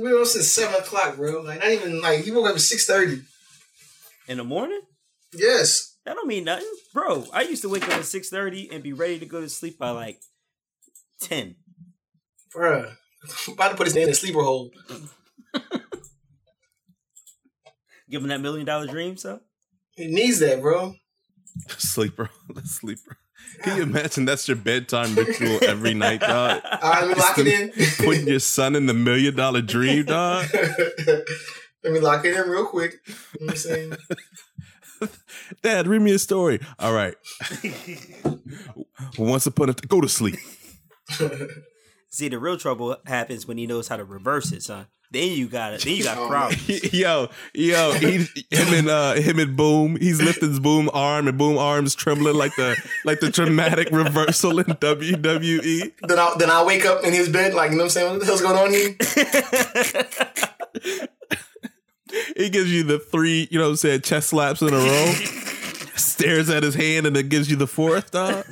We were up since seven o'clock, bro. Like not even like he woke up at six thirty. In the morning? Yes. That don't mean nothing. Bro, I used to wake up at 6.30 and be ready to go to sleep by like 10. Bruh. about to put his name in a sleeper hole. Give him that million dollar dream, so? He needs that, bro. Sleeper, sleeper. Can you imagine that's your bedtime ritual every night, dog? All right, let me lock it in. Putting your son in the million dollar dream, dog. let me lock it in real quick. You know what I'm saying? Dad, read me a story. All right. Once upon a time, go to sleep. See, the real trouble happens when he knows how to reverse it, son. Then you got it. Then you got problems. yo, yo, he, him and uh, him and Boom. He's lifting his Boom arm, and Boom arms trembling like the like the dramatic reversal in. WWE. Then I then I wake up in his bed, like you know what I'm saying? What the hell's going on here? He gives you the three, you know, what I'm saying, chest slaps in a row. stares at his hand, and then gives you the fourth, dog.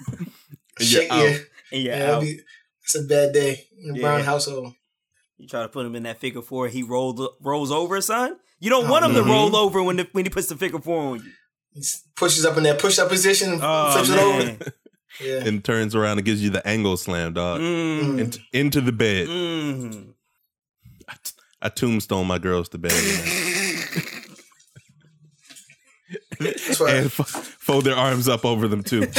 And you're out. yeah. And Yeah, out. be, it's a bad day in the Yeah. Brown household. You try to put him in that figure four, he rolled rolls over, son. You don't want him to Mhm. roll over when the, when he puts the figure four on you. He pushes up in that push up position and Oh flips it over. Yeah. And turns around and gives you the angle slam, dog. Mm. Int- into the bed. Mm. I, t- I tombstone my girls to bed. man. That's why. and f- fold their arms up over them too.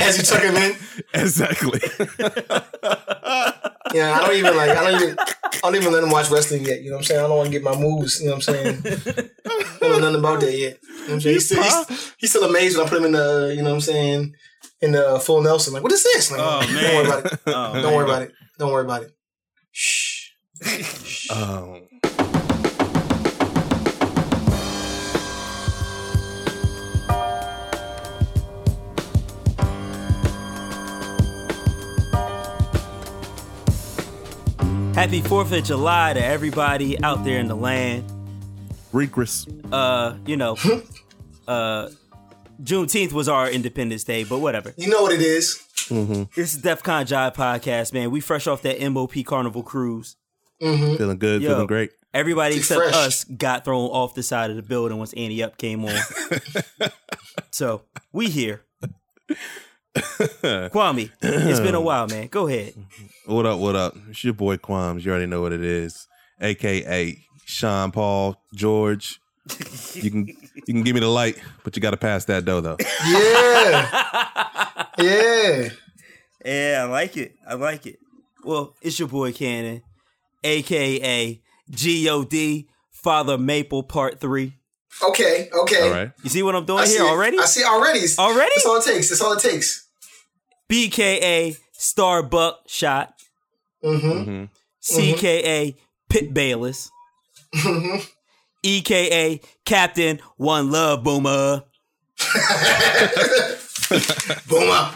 As you tuck him in, exactly. yeah, I don't even like. I don't even. I don't even let him watch wrestling yet. You know what I'm saying? I don't want to get my moves. You know what I'm saying? I don't know nothing about that yet. You know what I'm saying? He's still, he's, he's still amazed when I put him in the. You know what I'm saying? In the full Nelson. Like, what is this? Like, Oh, don't man. worry about it. Oh, Don't man. worry about it. Don't worry about it. Shh. Um, Happy Fourth of July to everybody out there in the land. Regress. Uh, you know, uh, Juneteenth was our Independence Day, but whatever. You know what it is. This is DefCon Jive podcast, man. We fresh off that MOP Carnival cruise. Feeling good, Yo. feeling great. Everybody Too except fresh. us got thrown off the side of the building once Ante Up came on. so we here. Kwame, it's been a while, man. Go ahead. What up, what up? It's your boy Quams. You already know what it is. AKA Sean Paul George. You can you can give me the light, but you gotta pass that dough though. Yeah. yeah. Yeah, I like it. I like it. Well, it's your boy Cannon, aka God Father Maple Part Three. Okay. Okay. All right. You see what I'm doing I here it. already? I see already. Already? That's all it takes. That's all it takes. BKA Starbuck Shot, Mm-hmm. hmm CKA Pit Bayless, EKA Captain One Love Boomer, Boom up.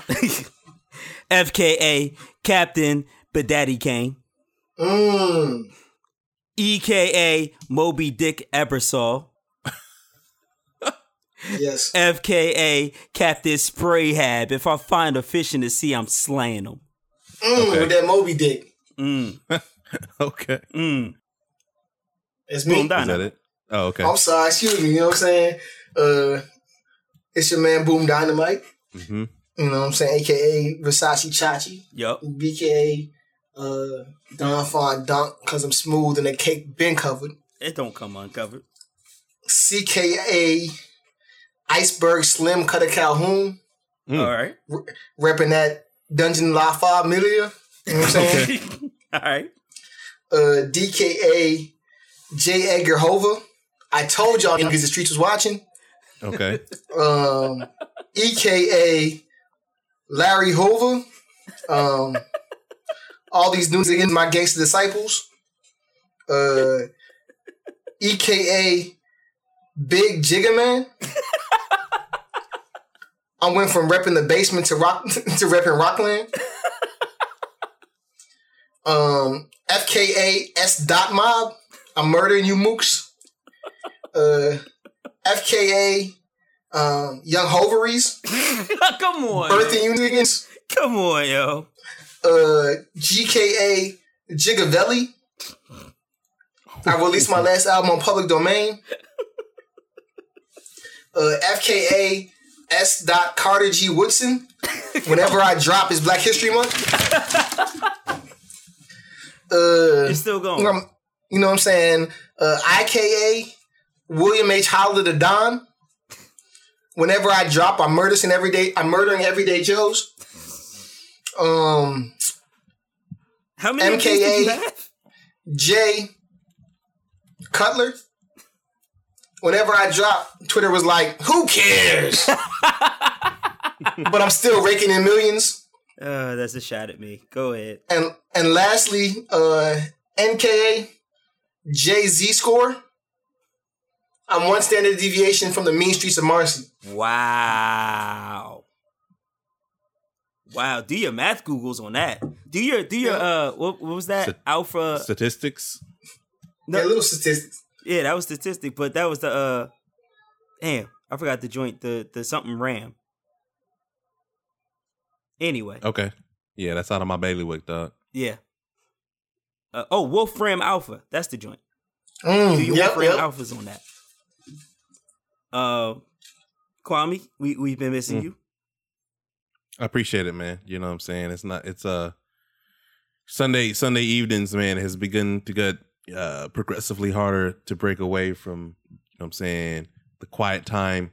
FKA Captain Badaddy Kane, Mm. EKA Moby Dick Ebersol, Yes. FKA Captain Sprayhab. If I find a fish in the sea, I'm slaying them. Mm, Okay. With that Moby Dick. Mm, Okay. mm. It's Boom me. Is Dynamite. that it? Oh, okay. I'm sorry. Excuse me. You know what I'm saying? Uh, it's your man Boom Dynamite. hmm You know what I'm saying? AKA Versace Chachi. Yup. BKA uh, Don Fon Dunk because I'm smooth and the cake been covered. It don't come uncovered. CKA Iceberg Slim Cutter Calhoun. Mm. All right. repping that Dungeon La Familia. You know what I'm saying? All right. uh, DKA J. Edgar Hoover. I told y'all because the streets was watching. Okay. Um, EKA Larry Hova. Um, all these dudes niggas, my gangster disciples. Uh, EKA Big Jigga Man. I went from repping the basement to rock to repping Rockland. Um, FKA S Dot Mob. I'm murdering you mooks. Uh, FKA um, Young Hoveries. Come on. Birthing you niggas. Come on, yo. Uh, GKA Gigavelli. I released my last album on public domain. Uh, FKA S. Dot Carter G. Woodson. Whenever I drop, is Black History Month. Uh, It's still going. you know, you know what I'm saying? Uh, IKA William H. Howler the Don. Whenever I drop, I'm murdering everyday. I'm murdering everyday Joes. Um, How many of did you MKA. Jay Cutler. Whenever I drop, Twitter was like, "Who cares?" but I'm still raking in millions. Uh, that's a shot at me. Go ahead. And and lastly, uh, NKA Jay Z score. I'm one standard deviation from the mean streets of Marcy. Wow. Wow. Do your math googles on that. Do your do your uh what, what was that? Stat- Alpha Statistics. No. Yeah, little statistics. Yeah, that was statistic, but that was the uh damn, I forgot the joint, the the something RAM. Anyway, Okay. Yeah, that's out of my bailiwick, dog. yeah. Uh, oh, Wolfram Alpha. That's the joint. Mm, Do your yep, Wolfram yep. Alphas on that. Uh Kwame, we we've been missing Mm. you. I appreciate it, man. You know what I'm saying? It's not it's uh Sunday Sunday evenings, man, has begun to get uh progressively harder to break away from, you know what I'm saying, the quiet time.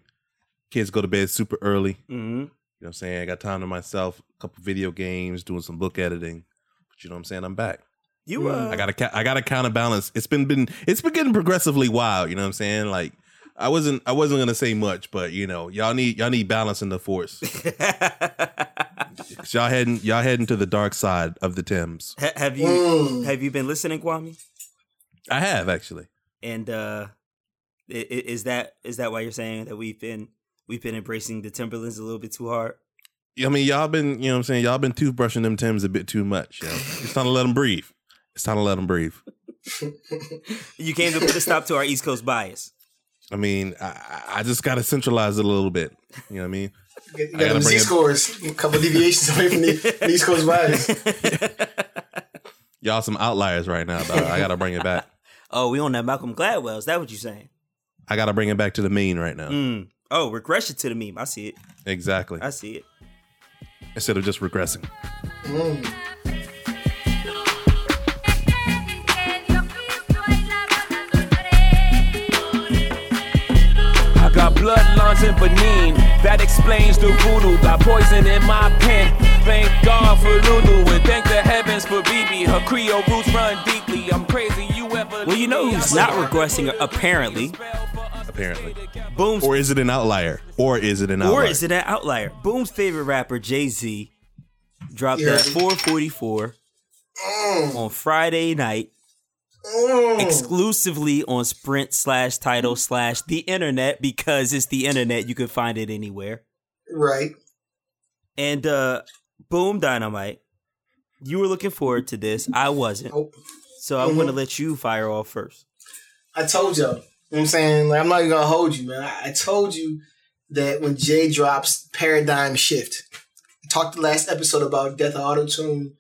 Kids go to bed super early. Mm-hmm. You know what I'm saying? I got time to myself, a couple video games, doing some book editing. But you know what I'm saying? I'm back. You uh I got to I got to counterbalance. It's been been it's been getting progressively wild, you know what I'm saying? Like I wasn't I wasn't going to say much, but you know, y'all need y'all need balance in the force. y'all heading y'all heading to the dark side of the Thames. Ha- have you Mm. have you been listening, Kwame? I have actually. And uh i- i- is that is that why you're saying that we've been we've been embracing the Timberlands a little bit too hard? I mean, y'all been, you know what I'm saying? Y'all been toothbrushing them Tims a bit too much. You know? It's time to let them breathe. It's time to let them breathe. You came to put a stop to our East Coast bias. I mean, I, I- I just got to centralize it a little bit. You know what I mean? You got, you got them Z scores, a couple deviations away from the, the East Coast bias. Y'all some outliers right now, dog. I got to bring it back. Oh, we on that Malcolm Gladwell. Is that what you're saying? I got to bring it back to the mean right now. Mm. Oh, regression to the meme. I see it. Exactly. I see it. Instead of just regressing. Mm. I got bloodlines in Benin, that explains the voodoo. Got poison in my pen. Thank God for Lulu and thank the heavens for BB. Her Creole roots run deeply. I'm crazy. You ever? Well, you know who's not regressing apparently. Apparently. Boom's Or is it an outlier? Or is it an outlier? or is it an outlier? Boom's favorite rapper, Jay Z, dropped Yeah. that 444 on Friday night, Mm. exclusively on Sprint slash Tidal slash the internet because it's the internet. You can find it anywhere. Right. And uh Boom Dynamite, you were looking forward to this. I wasn't. Oh, So I'm gonna let you fire off first. I told y'all. You know what I'm saying? Like, I'm not even going to hold you, man. I, I told you that when Jay drops Paradigm Shift, we talked the last episode about Death of Autotune.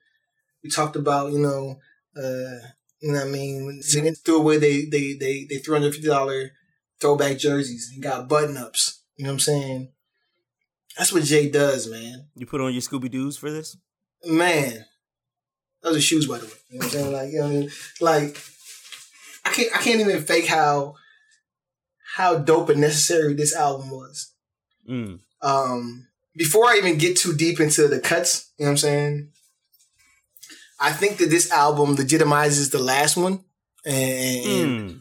We talked about, you know, uh, you know what I mean? When they threw away they they they they three hundred fifty dollar throwback jerseys and got button ups. You know what I'm saying? That's what Jay does, man. You put on your Scooby Doo's for this? Man, those are shoes, by the way. You know what I'm saying? Like, you know what I mean? Like, I can't, I can't even fake how, how dope and necessary this album was. Mm. Um, before I even get too deep into the cuts, you know what I'm saying? I think that this album legitimizes the last one and, Mm.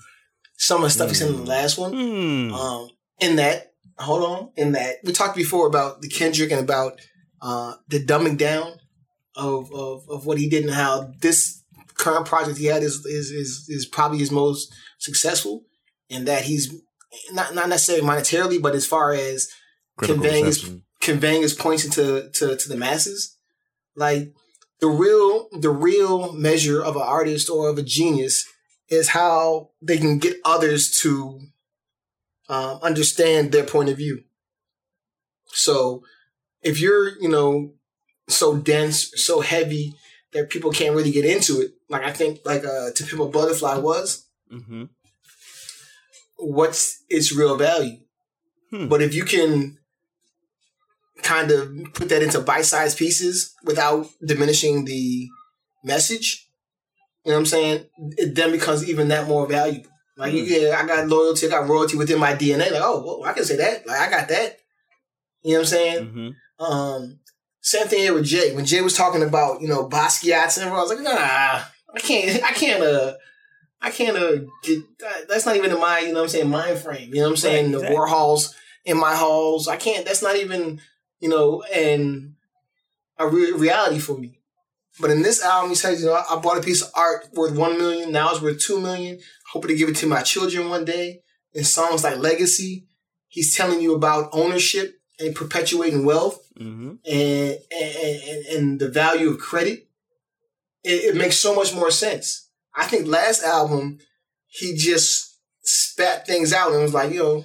some of the stuff he said in the last one. Mm. Um, in that, hold on, in that we talked before about the Kendrick and about uh, the dumbing down of, of of what he did and how this current project he had is is is, is probably his most successful, and that he's not not necessarily monetarily, but as far as Critical conveying his conveying his points into to, to the masses, like the real the real measure of an artist or of a genius is how they can get others to um, understand their point of view. So if you're, you know, so dense, so heavy that people can't really get into it, like I think like uh To Pimp a Butterfly was, Mm-hmm. what's its real value. Hmm. But if you can kind of put that into bite-sized pieces without diminishing the message, you know what I'm saying? It then becomes even that more valuable. Like, Hmm. yeah, I got loyalty, I got royalty within my DNA. Like, oh, well, I can say that. Like, I got that. You know what I'm saying? Mm-hmm. Um, same thing here with Jay. When Jay was talking about, you know, Basquiat's and everyone, I was like, nah, I can't, I can't, uh, I can't, uh, get, that's not even in my, you know what I'm saying, mind frame. You know what I'm saying? Right, the exactly. Warhols in my halls. I can't, that's not even, you know, and a re- reality for me. But in this album, he says, you know, I bought a piece of art worth one million. Now it's worth two million. Hoping to give it to my children one day. In songs like Legacy, he's telling you about ownership and perpetuating wealth Mm-hmm. and and, and, the value of credit, it, it makes so much more sense. I think last album he just spat things out and was like, you know,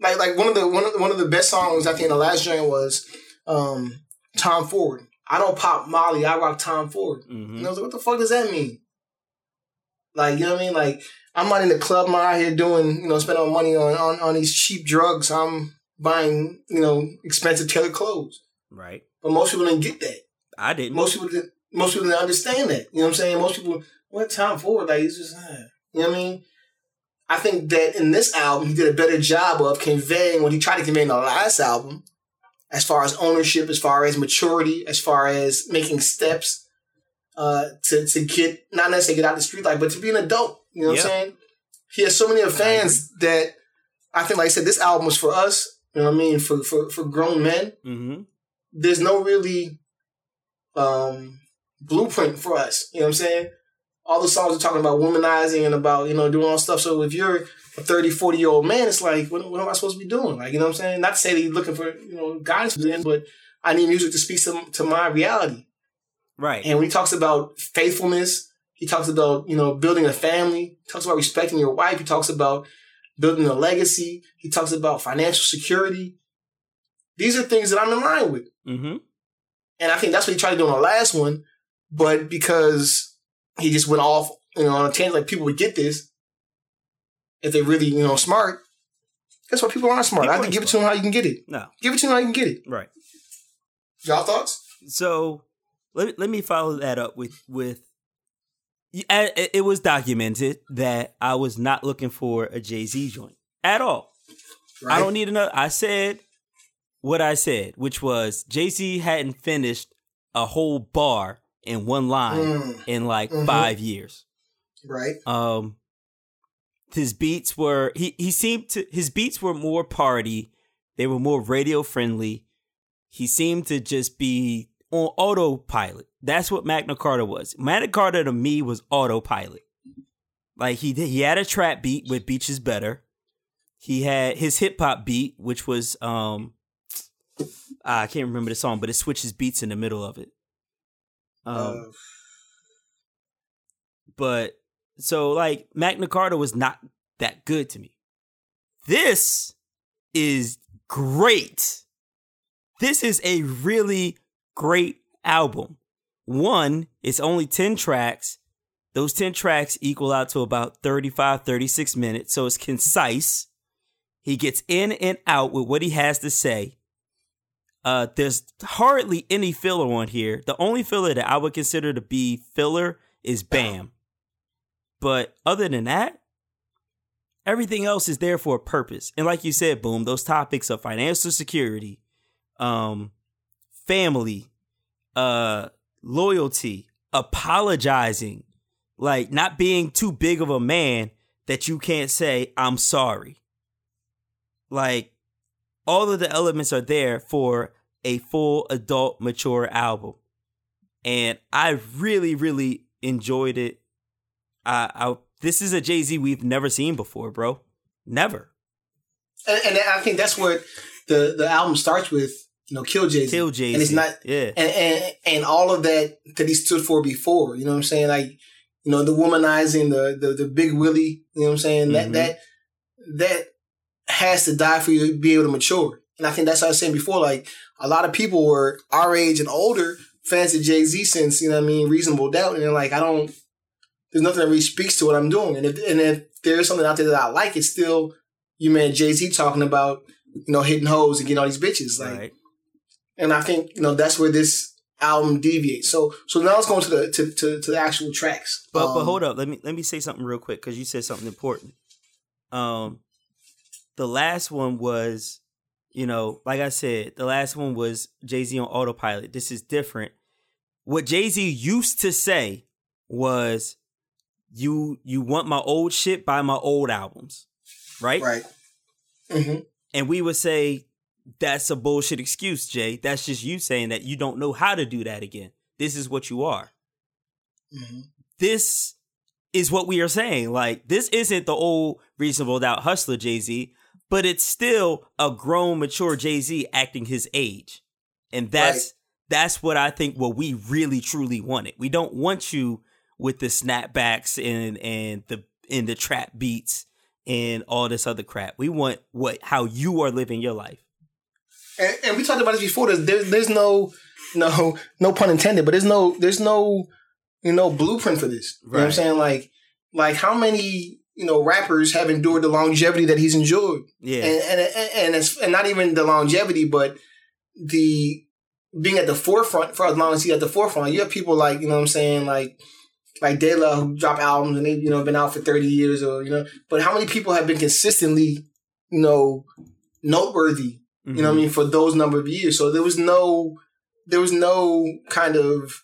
like like one of the one of the, one of the best songs I think in the last joint was um, Tom Ford. I don't pop Molly, I rock Tom Ford. Mm-hmm. And I was like, what the fuck does that mean? Like, you know what I mean? Like, I'm not in the club, I'm out here doing, you know, spending money on, on, on these cheap drugs. I'm buying, you know, expensive tailored clothes. Right. But most people didn't get that. I didn't. Most people didn't, most people didn't understand that. You know what I'm saying? Most people, what Tom Ford, like, it's just, uh, you know what I mean? I think that in this album, he did a better job of conveying what he tried to convey in the last album, as far as ownership, as far as maturity, as far as making steps uh, to to get not necessarily get out the street life, but to be an adult. You know what. I'm saying? He has so many of fans that I think, like I said, this album was for us. You know what I mean? For for for grown men. Mm-hmm. There's no really um, blueprint for us. You know what I'm saying? All the songs are talking about womanizing and about, you know, doing all stuff. So if you're a 30, 40 year old man, it's like, what, what am I supposed to be doing? Like, you know what I'm saying? Not to say that you're looking for, you know, guidance, but I need music to speak to, to my reality. Right. And when he talks about faithfulness, he talks about, you know, building a family, he talks about respecting your wife, he talks about building a legacy, he talks about financial security. These are things that I'm in line with. mm-hmm. And I think that's what he tried to do on the last one. But because he just went off, you know, on a tangent, like people would get this if they're really, you know, smart. That's why people aren't smart. People I think ain't give it to them how you can get it. No. Give it to them how you can get it. Right. Y'all thoughts? So let let me follow that up with with. It was documented that I was not looking for a Jay Z joint at all. I don't need another. I said what I said, which was Jay Z hadn't finished a whole bar in one line Mm, in like Mhm. five years. right. Um, his beats were he he seemed to his beats were more party. They were more radio friendly. He seemed to just be on autopilot. That's what Magna Carta was. Magna Carta to me was autopilot. Like he did, he had a trap beat with Beach is Better. He had his hip hop beat, which was um I can't remember the song, but it switches beats in the middle of it. Um, Uh, but so like Magna Carta was not that good to me. This is great. This is a really great album. One, it's only 10 tracks. Those 10 tracks equal out to about 35, 36 minutes. So it's concise. He gets in and out with what he has to say. Uh, there's hardly any filler on here. The only filler that I would consider to be filler is Bam. But other than that, everything else is there for a purpose. And like you said, boom, those topics of financial security, um, family, uh, loyalty, apologizing, like not being too big of a man that you can't say, I'm sorry. Like all of the elements are there for a full adult mature album. And I really, really enjoyed it. I, I this is a Jay Z we've never seen before, bro. Never. and, and I think that's what the, the album starts with, you know, Kill Jay Z. Kill Jay Z. And it's not, yeah. and, and and all of that that he stood for before. You know what I'm saying? Like, you know, the womanizing, the the, the big Willie. You know what I'm saying? That mm-hmm. that that has to die for you to be able to mature. And I think that's what I was saying before. Like, a lot of people were our age and older fans of Jay Z since you know what I mean Reasonable Doubt, and they're like, I don't. there's nothing that really speaks to what I'm doing. And if and if there's something out there that I like, it's still you man Jay Z talking about you know hitting hoes and getting all these bitches like. right. And I think you know that's where this album deviates. So so now let's go into the to, to, to the actual tracks. But but Um, hold up, let me let me say something real quick because you said something important. Um, the last one was, you know, like I said, the last one was Jay Z on autopilot. This is different. What Jay Z used to say was, "You you want my old shit? Buy my old albums." Right. Right. hmm And we would say that's a bullshit excuse, Jay. That's just you saying that you don't know how to do that again. This is what you are hmm this is what we are saying. Like, this isn't the old reasonable doubt hustler Jay Z, but it's still a grown, mature Jay Z acting his age. And that's Right. that's what I think what we really truly wanted. We don't want you with the snapbacks and and the in the trap beats and all this other crap. We want what how you are living your life. And, and we talked about this before. There's, there's there's no no no pun intended, but there's no there's no you know blueprint for this. You know what I'm saying? Like like how many you know rappers have endured the longevity that he's endured? Yeah. and and and, and, it's, and not even the longevity, but the being at the forefront for as long as he's at the forefront. You have people like you know what I'm saying like. Like De La, who drop albums and they've you know been out for thirty years, or you know, but how many people have been consistently, you know, noteworthy you know what I mean, for those number of years. So there was no, there was no kind of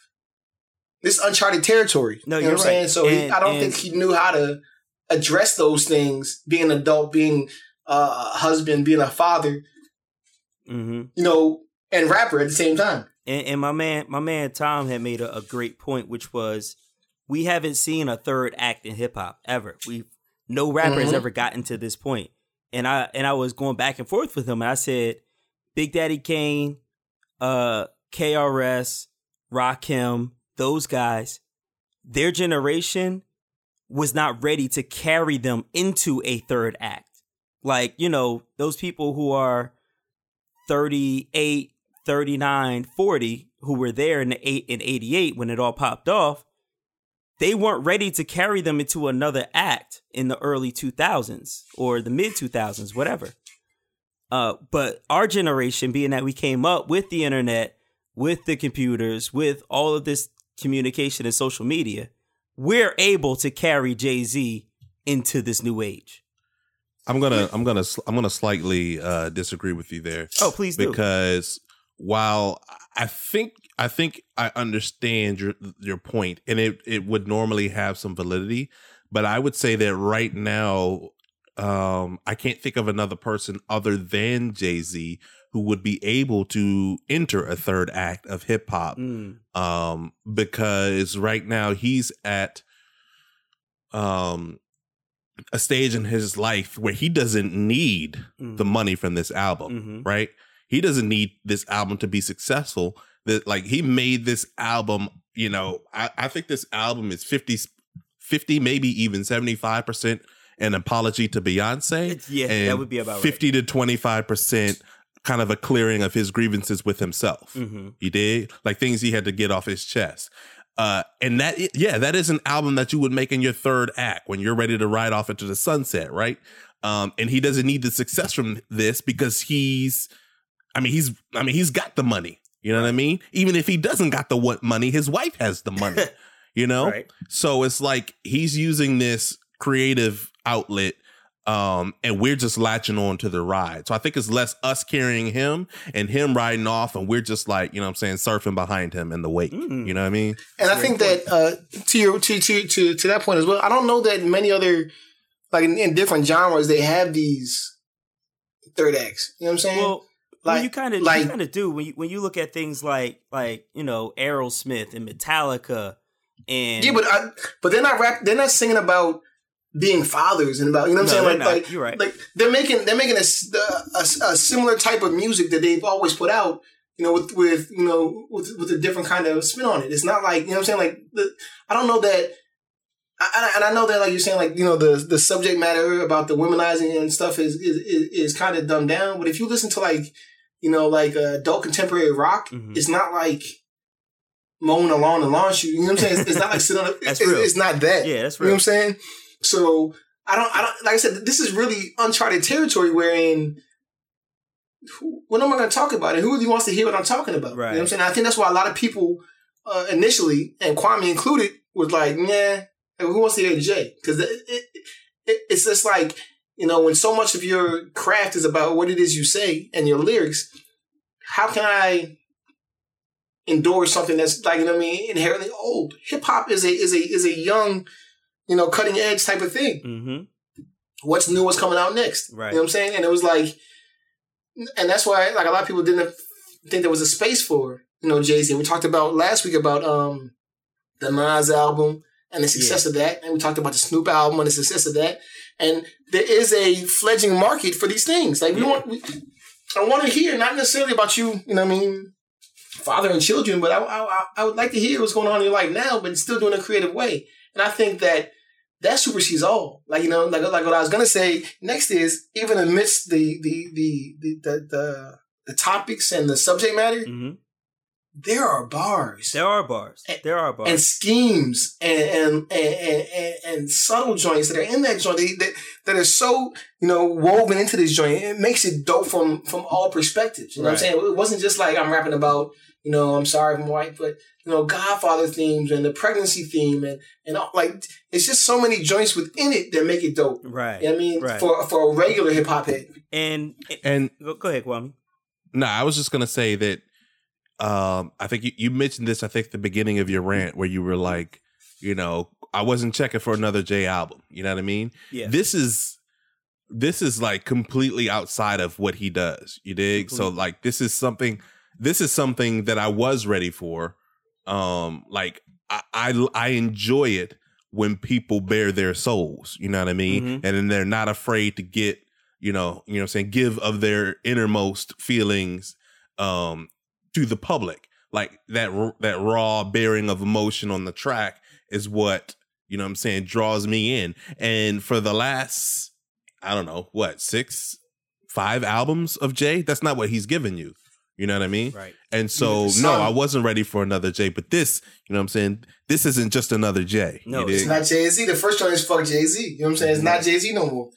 this uncharted territory. No, you know you're what I'm saying? right. So he, I don't and- think he knew how to address those things. Being an adult, being a husband, being a father, Mm-hmm. you know, and rapper at the same time. And, and my man, my man Tom had made a, a great point, which was we haven't seen a third act in hip hop ever. We no rapper has Mhm. ever gotten to this point. And I and I was going back and forth with him, and I said, Big Daddy Kane, uh, KRS, Rakim, those guys, their generation was not ready to carry them into a third act. Like, you know, those people who are 38, 39, 40 who were there in the 8 in 88 when it all popped off, they weren't ready to carry them into another act in the early 2000s or the mid 2000s, whatever. Uh, but our generation, being that we came up with the internet, with the computers, with all of this communication and social media, we're able to carry Jay Z into this new age. I'm gonna I'm gonna I'm gonna slightly uh, disagree with you there Oh, please do. because while I think I think I understand your your point and it it would normally have some validity, but I would say that right now um, I can't think of another person other than Jay Z who would be able to enter a third act of hip hop Mm, um because right now he's at um a stage in his life where he doesn't need mm, the money from this album mhm. right? He doesn't need this album to be successful that like he made this album you know i, I think this album is 50 50 maybe even 75% an apology to beyonce It's- yeah, and that would be about right. 50 to 25% kind of a clearing of his grievances with himself Mhm. you did like things he had to get off his chest. Uh, and that, yeah, that is an album that you would make in your third act when you're ready to ride off into the sunset, right? Um, and he doesn't need the success from this because he's, I mean, he's, I mean, he's got the money. You know what I mean? Even if he doesn't got the what money, his wife has the money. you know, Right. so it's like he's using this creative outlet um and we're just latching on to the ride so i think it's less us carrying him and him riding off and we're just like you know what i'm saying surfing behind him in the wake Mm. you know what i mean And I think that uh, to your to, to to to that point as well. I don't know that many other like in, in different genres they have these third acts. You know what I'm saying? Well, well, Like- you kind of like- you kind of do when you when you look at things like like you know Aerosmith and Metallica and yeah, but I, but they're not rap. They're not singing about being fathers and about you know what I'm No, saying. Like like You're right. like they're making they're making a, a, a similar type of music that they've always put out. You know, with with you know with with a different kind of spin on it. It's not like you know what I'm saying. Like the, I don't know that. I- I, and I know that, like you're saying, like you know, the the subject matter about the womenizing and stuff is is is, is kind of dumbed down. But if you listen to like, you know, like uh, adult contemporary rock, Mhm. it's not like mowing the lawn and launch you. You know what I'm saying? It's, it's not like sitting on. A, That's it's, real. it's not that. Yeah, that's real. You know what I'm saying? So I don't. I don't. Like I said, this is really uncharted territory. Wherein, who, what am I going to talk about? And who really wants to hear what I'm talking about? You know what I'm Right. saying? I think that's why a lot of people uh, initially, and Kwame included, was like, "Nah, who wants to hear Jay?" Because it, it, it, it's just like you know when so much of your craft is about what it is you say and your lyrics. How can I endorse something that's like you know what I mean inherently old? Hip hop is a is a is a young, you know, cutting edge type of thing. Mm-hmm. What's new? What's coming out next? Right. You know what I'm saying? And it was like, and that's why like a lot of people didn't think there was a space for you know Jay Z. And we talked about last week about um the Nas album and the success of that, and we talked about the Snoop album and the success of that. And there is a fledgling market for these things. Like we want, we, I want to hear not necessarily about you. You know what I mean? Father and children, but I, I, I would like to hear what's going on in your life now, but still doing a creative way. And I think that that supersedes all. Like you know, like like what I was gonna say next is even amidst the the the the the, the, the topics and the subject matter, Mm-hmm. There are bars There are bars. There are bars. and schemes and and, and and and and subtle joints that are in that joint that, that that are so you know woven into this joint. It makes it dope from from all perspectives. You know what I'm saying? It wasn't just like I'm rapping about you know I'm sorry if I'm white, but you know Godfather themes and the pregnancy theme and and all, like it's just so many joints within it that make it dope. right. You know what I mean? Right. For for a regular hip hop head. And, And go, go ahead, Kwame. No, I was just gonna say that. Um, I think you, you mentioned this. I think the beginning of your rant where you were like, you know, I wasn't checking for another J album. You know what I mean? Yeah. This is this is like completely outside of what he does. You dig? So like this is something. This is something that I was ready for. Um, like I I, I enjoy it when people bare their souls. You know what I mean? Mhm. And then they're not afraid to get you know, you know what I'm saying, give of their innermost feelings um to the public. Like that that raw bearing of emotion on the track is what, you know what I'm saying, draws me in. And for the last I don't know, what, 6 5 albums of Jay, that's not what he's given you. You know what I mean? Right. And so the no, I wasn't ready for another Jay, but this, you know what I'm saying, this isn't just another Jay. No, it's It's dig? not Jay Z. The first joint is fuck Jay Z. You know what I'm saying? It's not Jay Z no more.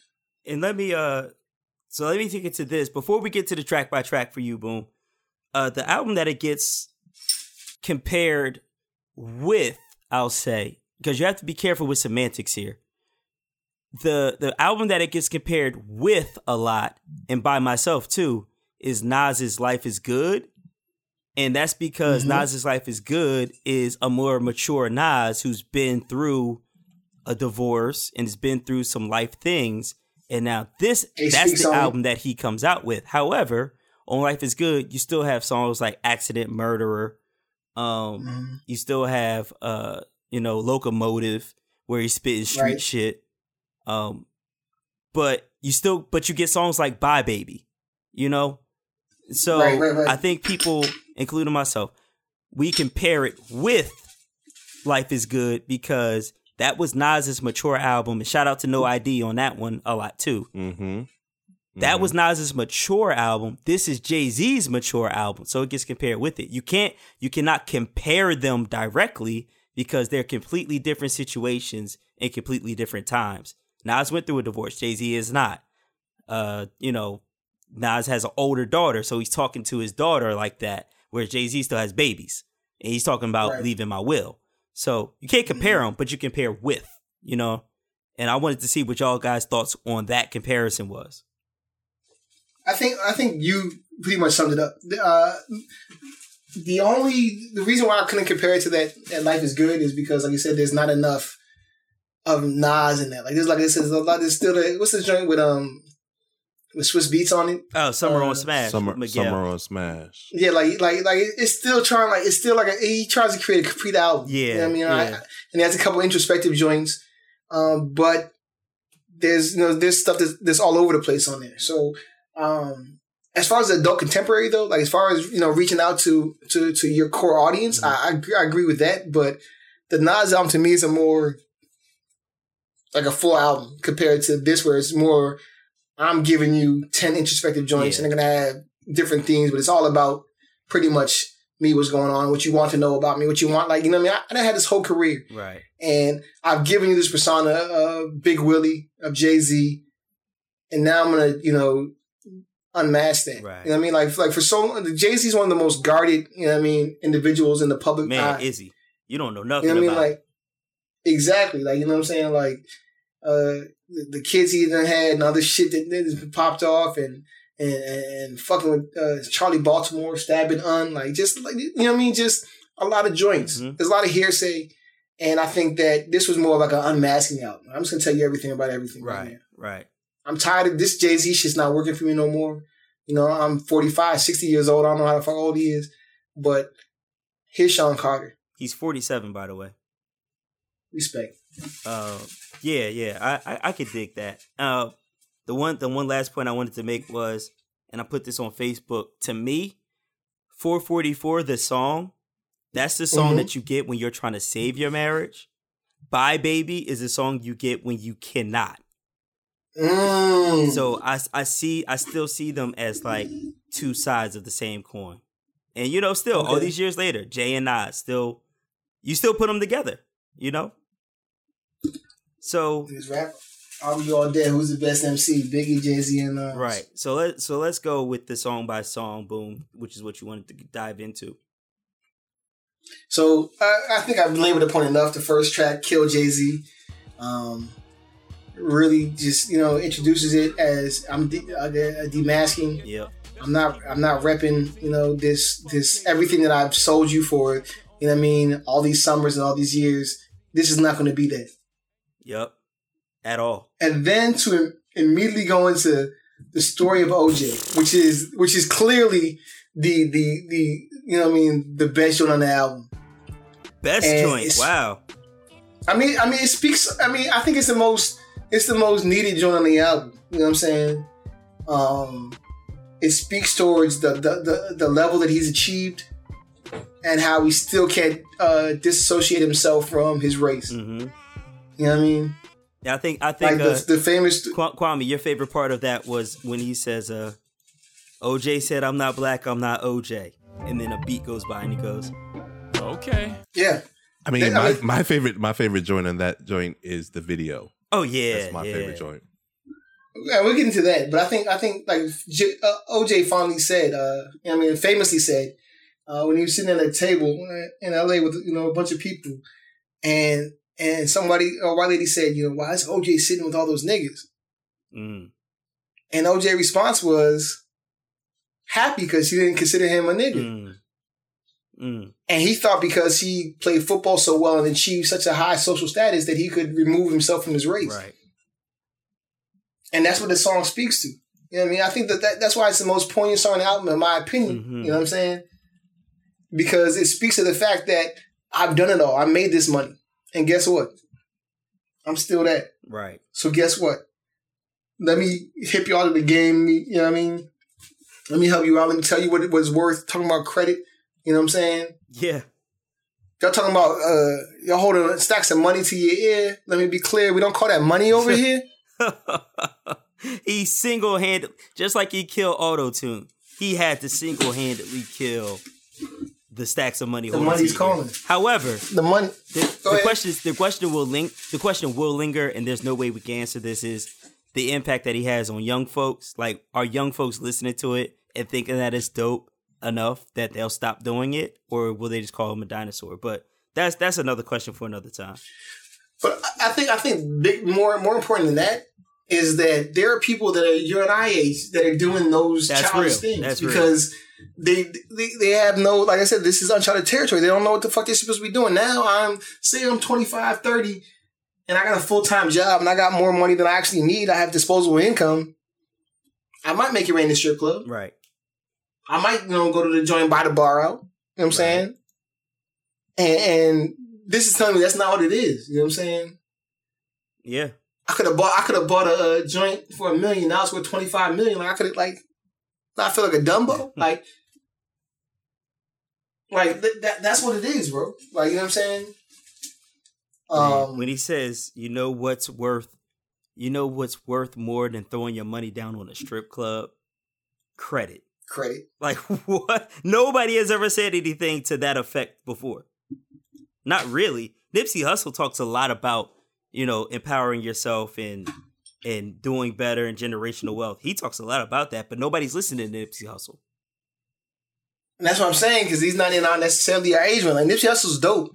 And let me uh so let me take it to this. Before we get to the track by track for you, Boom, uh the album that it gets compared with, I'll say, because you have to be careful with semantics here. The the album that it gets compared with a lot, and by myself too, is Nas's Life is Good. And that's because Mhm. Nas's Life is Good is a more mature Nas who's been through a divorce and has been through some life things. And now this that's the album that he comes out with. However, on Life is Good, you still have songs like Accident Murderer. Um Mhm. you still have uh, you know, Locomotive where he's spitting street Right. shit. Um but you still but you get songs like Bye Baby, you know? So Right, right, right. I think people, including myself, we compare it with Life is Good because that was Nas's mature album. And shout out to No ID on that one a lot too. Mm-hmm. That was Nas's mature album. This is Jay Z's mature album, so it gets compared with it. You can't, you cannot compare them directly because they're completely different situations and completely different times. Nas went through a divorce. Jay Z is not. Uh, you know, Nas has an older daughter, so he's talking to his daughter like that. Whereas Jay Z still has babies, and he's talking about Right. leaving my will. So you can't compare them, but you compare with. You know, and I wanted to see what y'all guys' thoughts on that comparison was. I think I think you pretty much summed it up. Uh, the only the reason why I couldn't compare it to that, that Life is Good is because, like you said, there's not enough of Nas in that. Like there's like this is a lot. There's still the what's this joint with um with Swizz Beatz on it. Oh, Summer Uh, on Smash. Summer, Miguel. summer on Smash. Yeah, like like like it's still trying like it's still like a, he tries to create a complete album. Yeah, You know what I mean, I- and he has a couple introspective joints, um, but there's you know there's stuff that's, that's all over the place on there. So um, as far as the adult contemporary though, like as far as you know reaching out to to to your core audience, I, I agree- I agree with that. But the Nas album to me is a more like a full album compared to this, where it's more. I'm giving you ten introspective joints, Yeah. and they're gonna have different themes, but it's all about pretty much me what's going on, what you want to know about me, what you want, like, you know what I mean? I, I had this whole career. Right. And I've given you this persona of Big Willie, of Jay Z. And now I'm going to, you know, unmask that. Right. You know what I mean? Like, like for so long, Jay Z is one of the most guarded, you know what I mean, individuals in the public Man, eye. is he? You don't know nothing You know what I mean? Like, exactly. Like, you know what I'm saying? Like, uh, the, the kids he done had and other shit that, that popped off and, and, and fucking with uh, Charli Baltimore, stabbing Un, like, just, like, you know what I mean? Just a lot of joints. Mhm. There's a lot of hearsay. And I think that this was more like an unmasking out. I'm just going to tell you everything about everything right, Right. Right. I'm tired of this Jay Z shit's not working for me no more. You know, I'm 45, 60 years old. I don't know how the fuck old he is. But here's Sean Carter. He's 47, by the way. Respect. Uh, yeah, yeah, I, I, I could dig that. Uh, the one, the one last point I wanted to make was, and I put this on Facebook. To me, 444, the song, that's the song Mhm. that you get when you're trying to save your marriage. Bye, baby, is a song you get when you cannot. Mm. So I, I see, I still see them as like two sides of the same coin. And you know, still all these years later, Jay and I still, you still put them together. You know. So rap. Are we all dead? Who's the best MC? Biggie, Jay Z, and uh, right. So let so let's go with the song by song, boom, which is what you wanted to dive into. So I, I think I've labored the point enough. The first track, "Kill Jay Z," um, really just you know introduces it as I'm de- uh, demasking. Yep. I'm not I'm not repping you know this this everything that I've sold you for. You know what I mean? All these summers and all these years. This is not going to be that. Yep. At all. and then to im- immediately go into the story of OJ, which is which is clearly the the the you know what I mean the best joint on the album. Best And joint. Wow. I mean, I mean, it speaks. I mean, I think it's the most it's the most needed joint on the album. You know what I'm saying? Um, it speaks towards the the the, the level that he's achieved and how he still can't uh, disassociate himself from his race. hmm You know what I mean? Yeah, I think I Like think uh, the, the famous. Kwa- Kwame, your favorite part of that was when he says, uh, OJ said, I'm not black, I'm not OJ. And then a beat goes by and he goes, Okay. Yeah, I mean, I my, mean- my favorite my favorite joint on that joint is the video. Oh, yeah. That's my yeah. favorite joint. Yeah, we'll get into that, but I think I think like J, uh, OJ finally said, uh, you know what I mean, famously said uh, when he was sitting at a table in L.A. with you know a bunch of people, and and somebody a white lady said, you know, why is OJ sitting with all those niggas? Mm. And OJ response was happy because he didn't consider him a nigga, Mm. Mm. And he thought because he played football so well and achieved such a high social status that he could remove himself from his race. Right. and that's what the song speaks to. You know what I mean? I think that, that that's why it's the most poignant song on the album, in my opinion. Mhm. You know what I'm saying? Because it speaks to the fact that I've done it all. I made this money, and guess what? I'm still that. Right. So guess what? Let me hip you all to the game. You know what I mean? Let me help you out. Let me tell you what it was worth. Talking about credit. You know what I'm saying? Yeah. Y'all talking about uh y'all holding stacks of money to your ear. Let me be clear. We don't call that money over here. he single handed, just like he killed Auto Tune, he had to single handedly kill the stacks of money. The money's calling. However, The money. the, the question is, the question will link the question will linger and there's no way we can answer this is the impact that he has on young folks like are young folks listening to it and thinking that it's dope enough that they'll stop doing it or will they just call him a dinosaur but that's that's another question for another time But I think I think big, more more important than that is that there are people that are your and I age that are doing those That's childish real. things That's because they, they they have no like I said this is uncharted territory. They don't know what the fuck they're supposed to be doing. Now I'm say I'm 25, 30 and I got a full-time job and I got more money than I actually need. I have disposable income. I might make it rain in the strip club. right I might, you know, go to the joint buy the bar. You know what I'm saying? And, and this is telling me that's not what it is. You know what I'm saying? yeah I could have bought. I could have bought a, uh joint for a million. Now it's worth twenty five million. Like I could have like. I feel like a Dumbo. Like. Like th- that. That's what it is, bro. Like you know what I'm saying. Um. when he says you know what's worth you know what's worth more than throwing your money down on a strip club credit credit. Like what? Nobody has ever said anything to that effect before. Not really. Nipsey Hussle talks a lot about you know empowering yourself and and doing better and generational wealth. He talks a lot about that, but nobody's listening to Nipsey Hussle. And that's what I'm saying because he's not in our necessarily our age range. Like Nipsey Hussle's dope,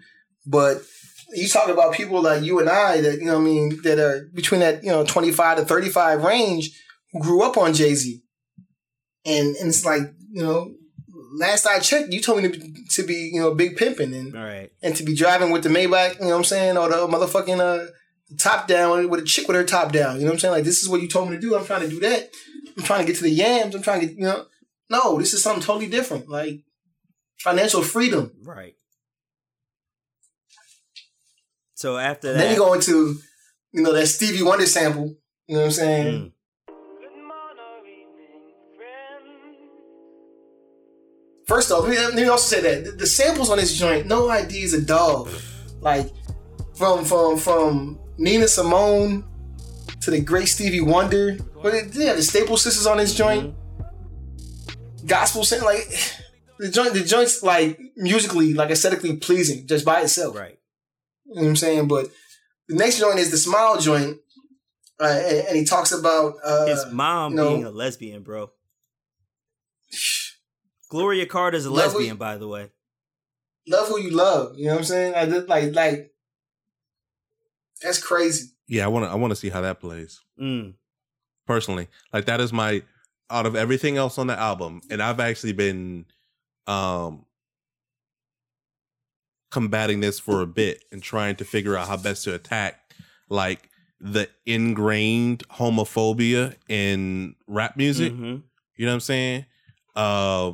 but you talk about people like you and I that you know I mean that are between that you know 25 to 35 range who grew up on Jay Z, and and it's like you know last I checked, you told me to, to be you know big pimping and right. and to be driving with the Maybach, you know what I'm saying, or the motherfucking uh, top down with a chick with her top down. You know what I'm saying? Like this is what you told me to do. I'm trying to do that. I'm trying to get to the yams. I'm trying to get you know. No, this is something totally different. Like financial freedom. Right. So after And then you go into you know that Stevie Wonder sample. You know what I'm saying? Mm. First off, let me, also say that the, samples on this joint, No ID is a dog. Like from from from Nina Simone to the great Stevie Wonder. But it, yeah, the Staple Sisters on this joint. Gospel sing like the joint the joint's like musically, like aesthetically pleasing just by itself. right. You know what I'm saying? But the next joint is the Smile joint. Uh, and, and he talks about uh, His mom you know- being a lesbian, bro. Gloria Carter's a Love lesbian, we- by the way. love who you love. You know what I'm saying? Like, that- like, like that's crazy. Yeah, I want to. I want to see how that plays Mm. personally. Like that is my out of everything else on the album, and I've actually been um combating this for a bit and trying to figure out how best to attack like the ingrained homophobia in rap music. Mhm. You know what I'm saying? Uh,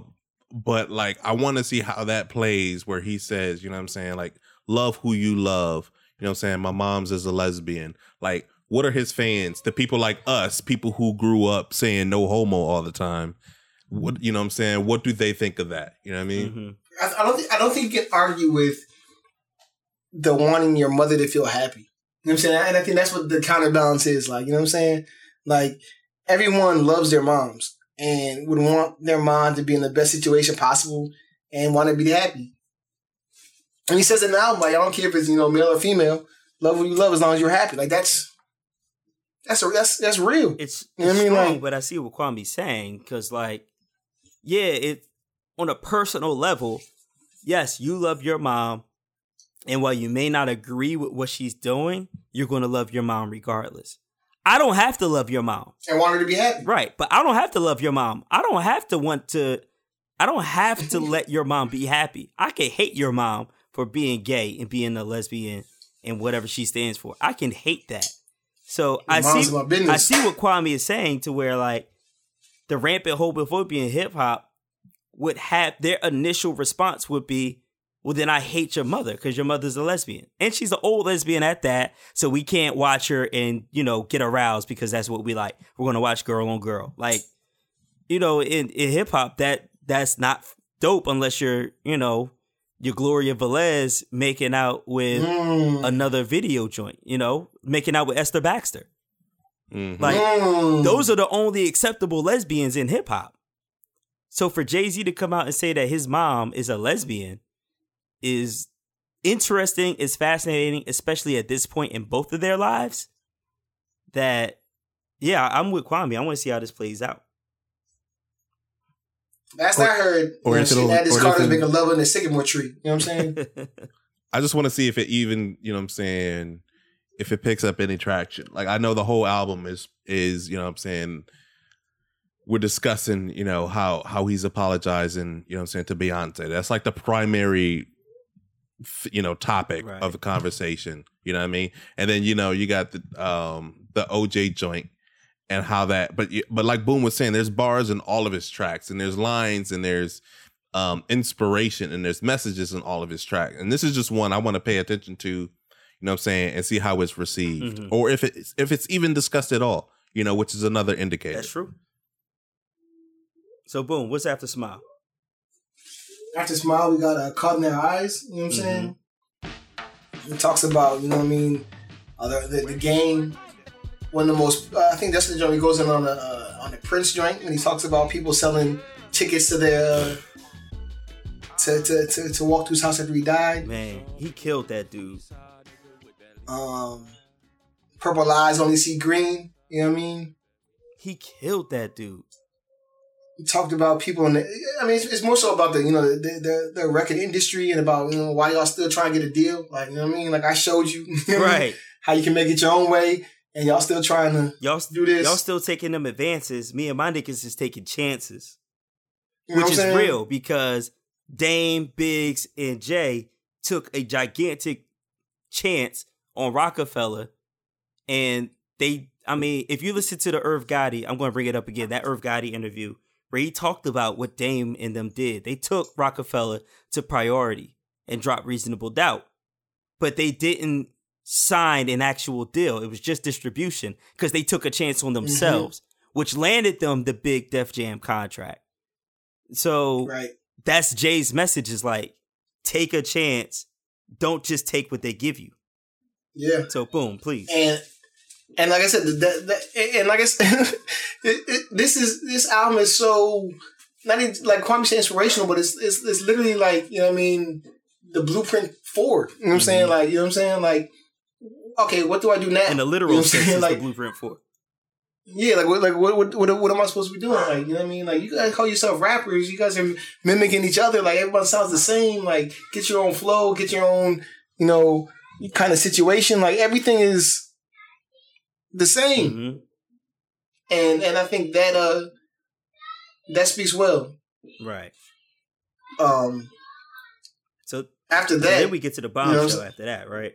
but like, I want to see how that plays where he says, you know what I'm saying? Like, love who you love. You know what I'm saying? My mom's is a lesbian. Like, what are his fans? The people like us, people who grew up saying no homo all the time. What, you know what I'm saying? What do they think of that? You know what I mean? Mhm. I, I don't. Think, I don't think you can argue with the wanting your mother to feel happy. You know what I'm saying? And I think that's what the counterbalance is. Like, you know what I'm saying? Like, everyone loves their moms and would want their mom to be in the best situation possible and want to be happy. And he says in the album, like, I don't care if it's you know male or female. Love what you love as long as you're happy. Like that's that's a, that's that's real. It's, You know it's I mean? strong, Like- but I see what Kwame's saying because, like, yeah, it on a personal level, yes, you love your mom, and while you may not agree with what she's doing, you're going to love your mom regardless. I don't have to love your mom, I want her to be happy. right? But I don't have to love your mom. I don't have to want to. I don't have to let your mom be happy. I can hate your mom for being gay and being a lesbian and whatever she stands for. I can hate that. So I see. I see what Kwame is saying to where like the rampant homophobia in hip hop would have their initial response would be, well, then I hate your mother because your mother's a lesbian. And she's an old lesbian at that. So we can't watch her and, you know, get aroused because that's what we like. We're going to watch girl on girl. Like, you know, in, in hip hop, that that's not dope unless you're, you know, your Gloria Velez making out with Mm. another video joint, you know, making out with Esther Baxter. Mhm. Like, Mm. those are the only acceptable lesbians in hip hop. So for Jay Z to come out and say that his mom is a lesbian is interesting, is fascinating, especially at this point in both of their lives. That, yeah, I'm with Kwame. I want to see how this plays out. Last I heard, or you know, if she had this or if Carter's it- making love in the sycamore tree. You know what I'm saying? I just want to see if it even, you know what I'm saying, if it picks up any traction. Like I know the whole album is is, you know what I'm saying, we're discussing, you know, how how he's apologizing, you know what I'm saying, to Beyonce. That's like the primary f- you know, topic Right. of the conversation, you know what I mean? And then, you know, you got the um the OJ joint and how that but but like Boom was saying there's bars in all of his tracks and there's lines and there's um inspiration and there's messages in all of his tracks and this is just one i want to pay attention to you know what i'm saying and see how it's received Mhm. or if it's if it's even discussed at all you know which is another indicator That's true. So boom, what's after smile? After Smile, we got uh, Caught in Their Eyes. You know what I'm saying? Mm-hmm. He talks about, you know what I mean, uh, the, the, the game. One of the most, uh, I think that's the joint he goes in on a uh, on the Prince joint when he talks about people selling tickets to their to, to, to, to walk through his house after he died. Man, he killed that dude. Um, purple eyes only see green. You know what I mean? He killed that dude. Talked about people in the. I mean, it's, it's more so about the you know the, the the record industry and about you know why y'all still trying to get a deal. Like you know what I mean? Like I showed you, you know what I mean? Right. How you can make it your own way, and y'all still trying to Y'all do this. Y'all still taking them advances. Me and my niggas is taking chances. you which is saying? real because Dame, Biggs, and Jay took a gigantic chance on Roc-A-Fella, and they. I mean, if you listen to the Irv Gotti, I'm going to bring it up again. That Irv Gotti interview where he talked about what Dame and them did. They took Roc-A-Fella to priority and dropped reasonable doubt, but they didn't sign an actual deal. It was just distribution because they took a chance on mm-hmm. themselves, which landed them the big Def Jam contract. So Right. that's Jay's message is like, take a chance. Don't just take what they give you. Yeah. So boom, please. and and like I said, that, that and like I said, it, it, this is this album is so not even like Kwame said inspirational, but it's, it's it's literally like you know what I mean the blueprint forward. You know what I'm saying? Mm-hmm. Like you know what I'm saying? Like okay, what do I do now? In the You literal know sense, is like the blueprint for. yeah, like what like what, what what what am I supposed to be doing? Like you know what I mean? Like you guys call yourself rappers, you guys are mimicking each other. Like everyone sounds the same. Like get your own flow, get your own you know kind of situation. Like everything is the same Mhm. and and I think that uh that speaks well. Right. Um, So after that, then we get to the you know what I'm bombshell saying? after that, right?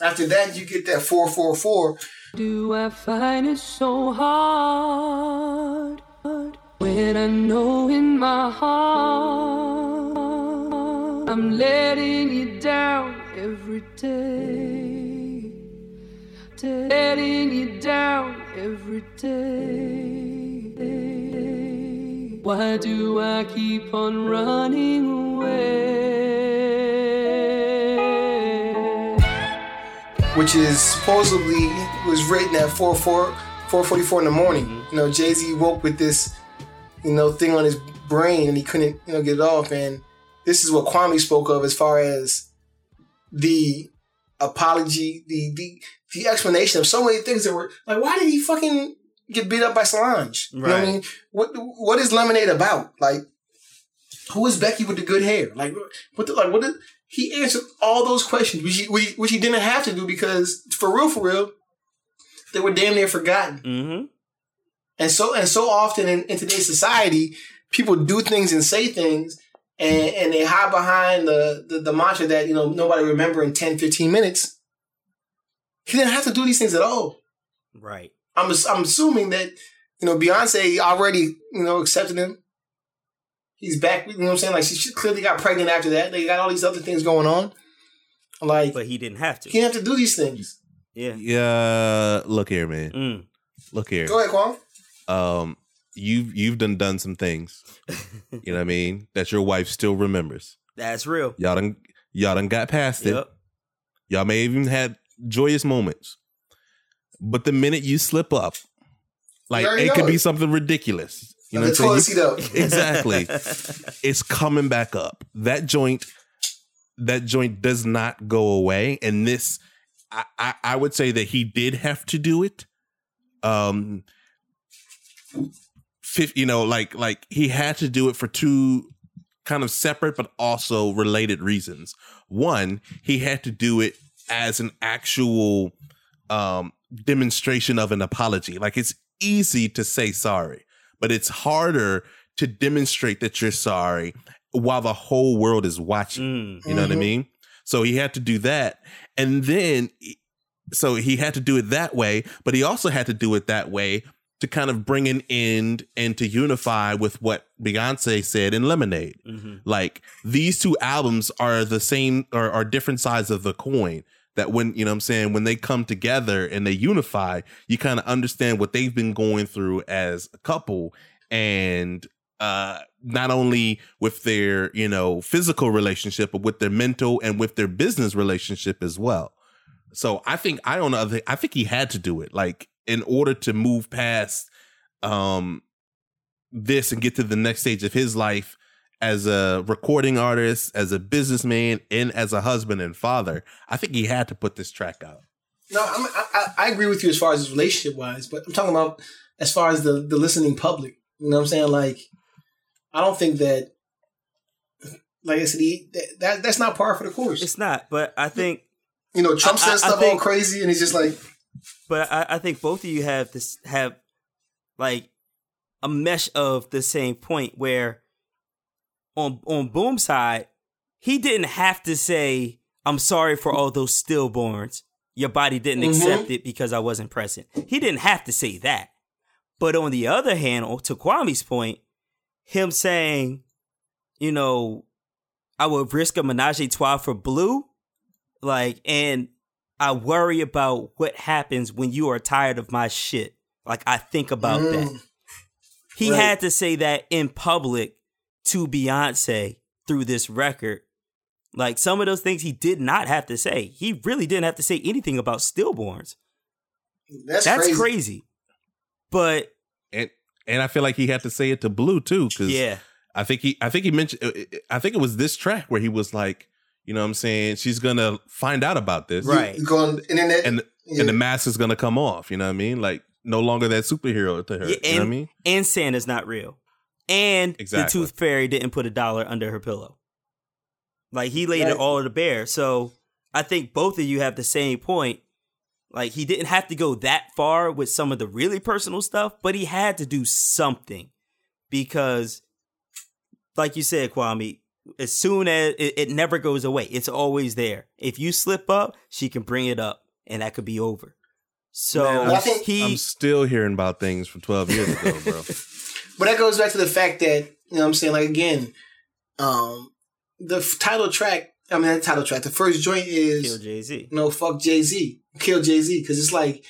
after that, you get that four four four. Do I find it so hard when I know in my heart I'm letting you down every day? Letting you down every day. Why do I keep on running away? which is supposedly was written at 4 4 444 in the morning. Mm-hmm. You know, Jay Z woke with this, you know, thing on his brain and he couldn't, you know, get it off. And this is what Kwame spoke of as far as the apology, the the the explanation of so many things that were like, why did he fucking get beat up by Solange? You know what I mean? What what is Lemonade about? Like, who is Becky with the good hair? Like, what the, like what did he answered all those questions, which he, which he, which he didn't have to do because for real, for real, they were damn near forgotten. Mm-hmm. And so and so often in, in today's society, people do things and say things and, and they hide behind the, the, the mantra that, you know, nobody remember in 10, 15 minutes. He didn't have to do these things at all. Right. I'm I'm assuming that, you know, Beyonce already, you know, accepted him. He's back, you know what I'm saying? Like she clearly got pregnant after that. They got all these other things going on. Like But he didn't have to. he didn't have to do these things. Yeah. Yeah, look here, man. Mm. Look here. Go ahead, Kwame. Um, you've you've done done some things. You know what I mean? That your wife still remembers. That's real. Y'all done y'all done got past it. Y'all may have even had joyous moments. But the minute you slip up, like it could be something ridiculous. You know what I'm saying? Exactly. it's coming back up. That joint, that joint does not go away. And this, I, I, I would say that he did have to do it. Um, fif- you know, like like he had to do it for two kind of separate but also related reasons. One, he had to do it as an actual um demonstration of an apology. Like it's easy to say sorry, but it's harder to demonstrate that you're sorry while the whole world is watching. Mm. You know what I Mhm. mean? So he had to do that. And then, so he had to do it that way, but he also had to do it that way to kind of bring an end and to unify with what Beyonce said in Lemonade. Mhm. Like these two albums are the same or are different sides of the coin. That when, you know what I'm saying, when they come together and they unify, you kind of understand what they've been going through as a couple. And uh not only with their you know physical relationship but with their mental and with their business relationship as well. So i think i don't know i think he had to do it like in order to move past um this and get to the next stage of his life as a recording artist, as a businessman, and as a husband and father. I think he had to put this track out. No, I'm, I, I I agree with you as far as his relationship wise, but I'm talking about as far as the the listening public. You know what I'm saying? Like, I don't think that, like I said, he, that, that that's not par for the course. It's not, but I think, You know, Trump I- I- says I stuff all think- crazy, and he's just like, but I, I think both of you have this have like a mesh of the same point where on on Boom side, he didn't have to say, "I'm sorry for all those stillborns." Your body didn't Mhm. accept it because I wasn't present. He didn't have to say that. But on the other hand, to Kwame's point, him saying, you know, I would risk a menage a trois for Blue, like, and I worry about what happens when you are tired of my shit. Like, I think about that. mm, He Right. had to say that in public to Beyonce through this record. Like some of those things he did not have to say. He really didn't have to say anything about stillborns. that's, That's crazy. crazy. But And and I feel like he had to say it to Blue too, because yeah, I think he I think he mentioned uh, I think it was this track where he was like, you know what I'm saying, she's gonna find out about this. Right. You go on internet, And yeah. and the mask is gonna come off, you know what I mean? Like no longer that superhero to her. Yeah, you know what I mean? and Santa's not real. And Exactly. the tooth fairy didn't put a dollar under her pillow. Like he laid Right. it all to bear. So I think both of you have the same point. Like he didn't have to go that far with some of the really personal stuff, but he had to do something because, like you said, Kwame, as soon as it, it never goes away, it's always there. If you slip up, she can bring it up, and that could be over. So Man, I think- he, I'm still hearing about things from 12 years ago, bro. But that goes back to the fact that you know what I'm saying. Like again, um, the f- title track. I mean, the title track. The first joint is kill Jay Z. no fuck Jay Z, kill Jay Z, because it's like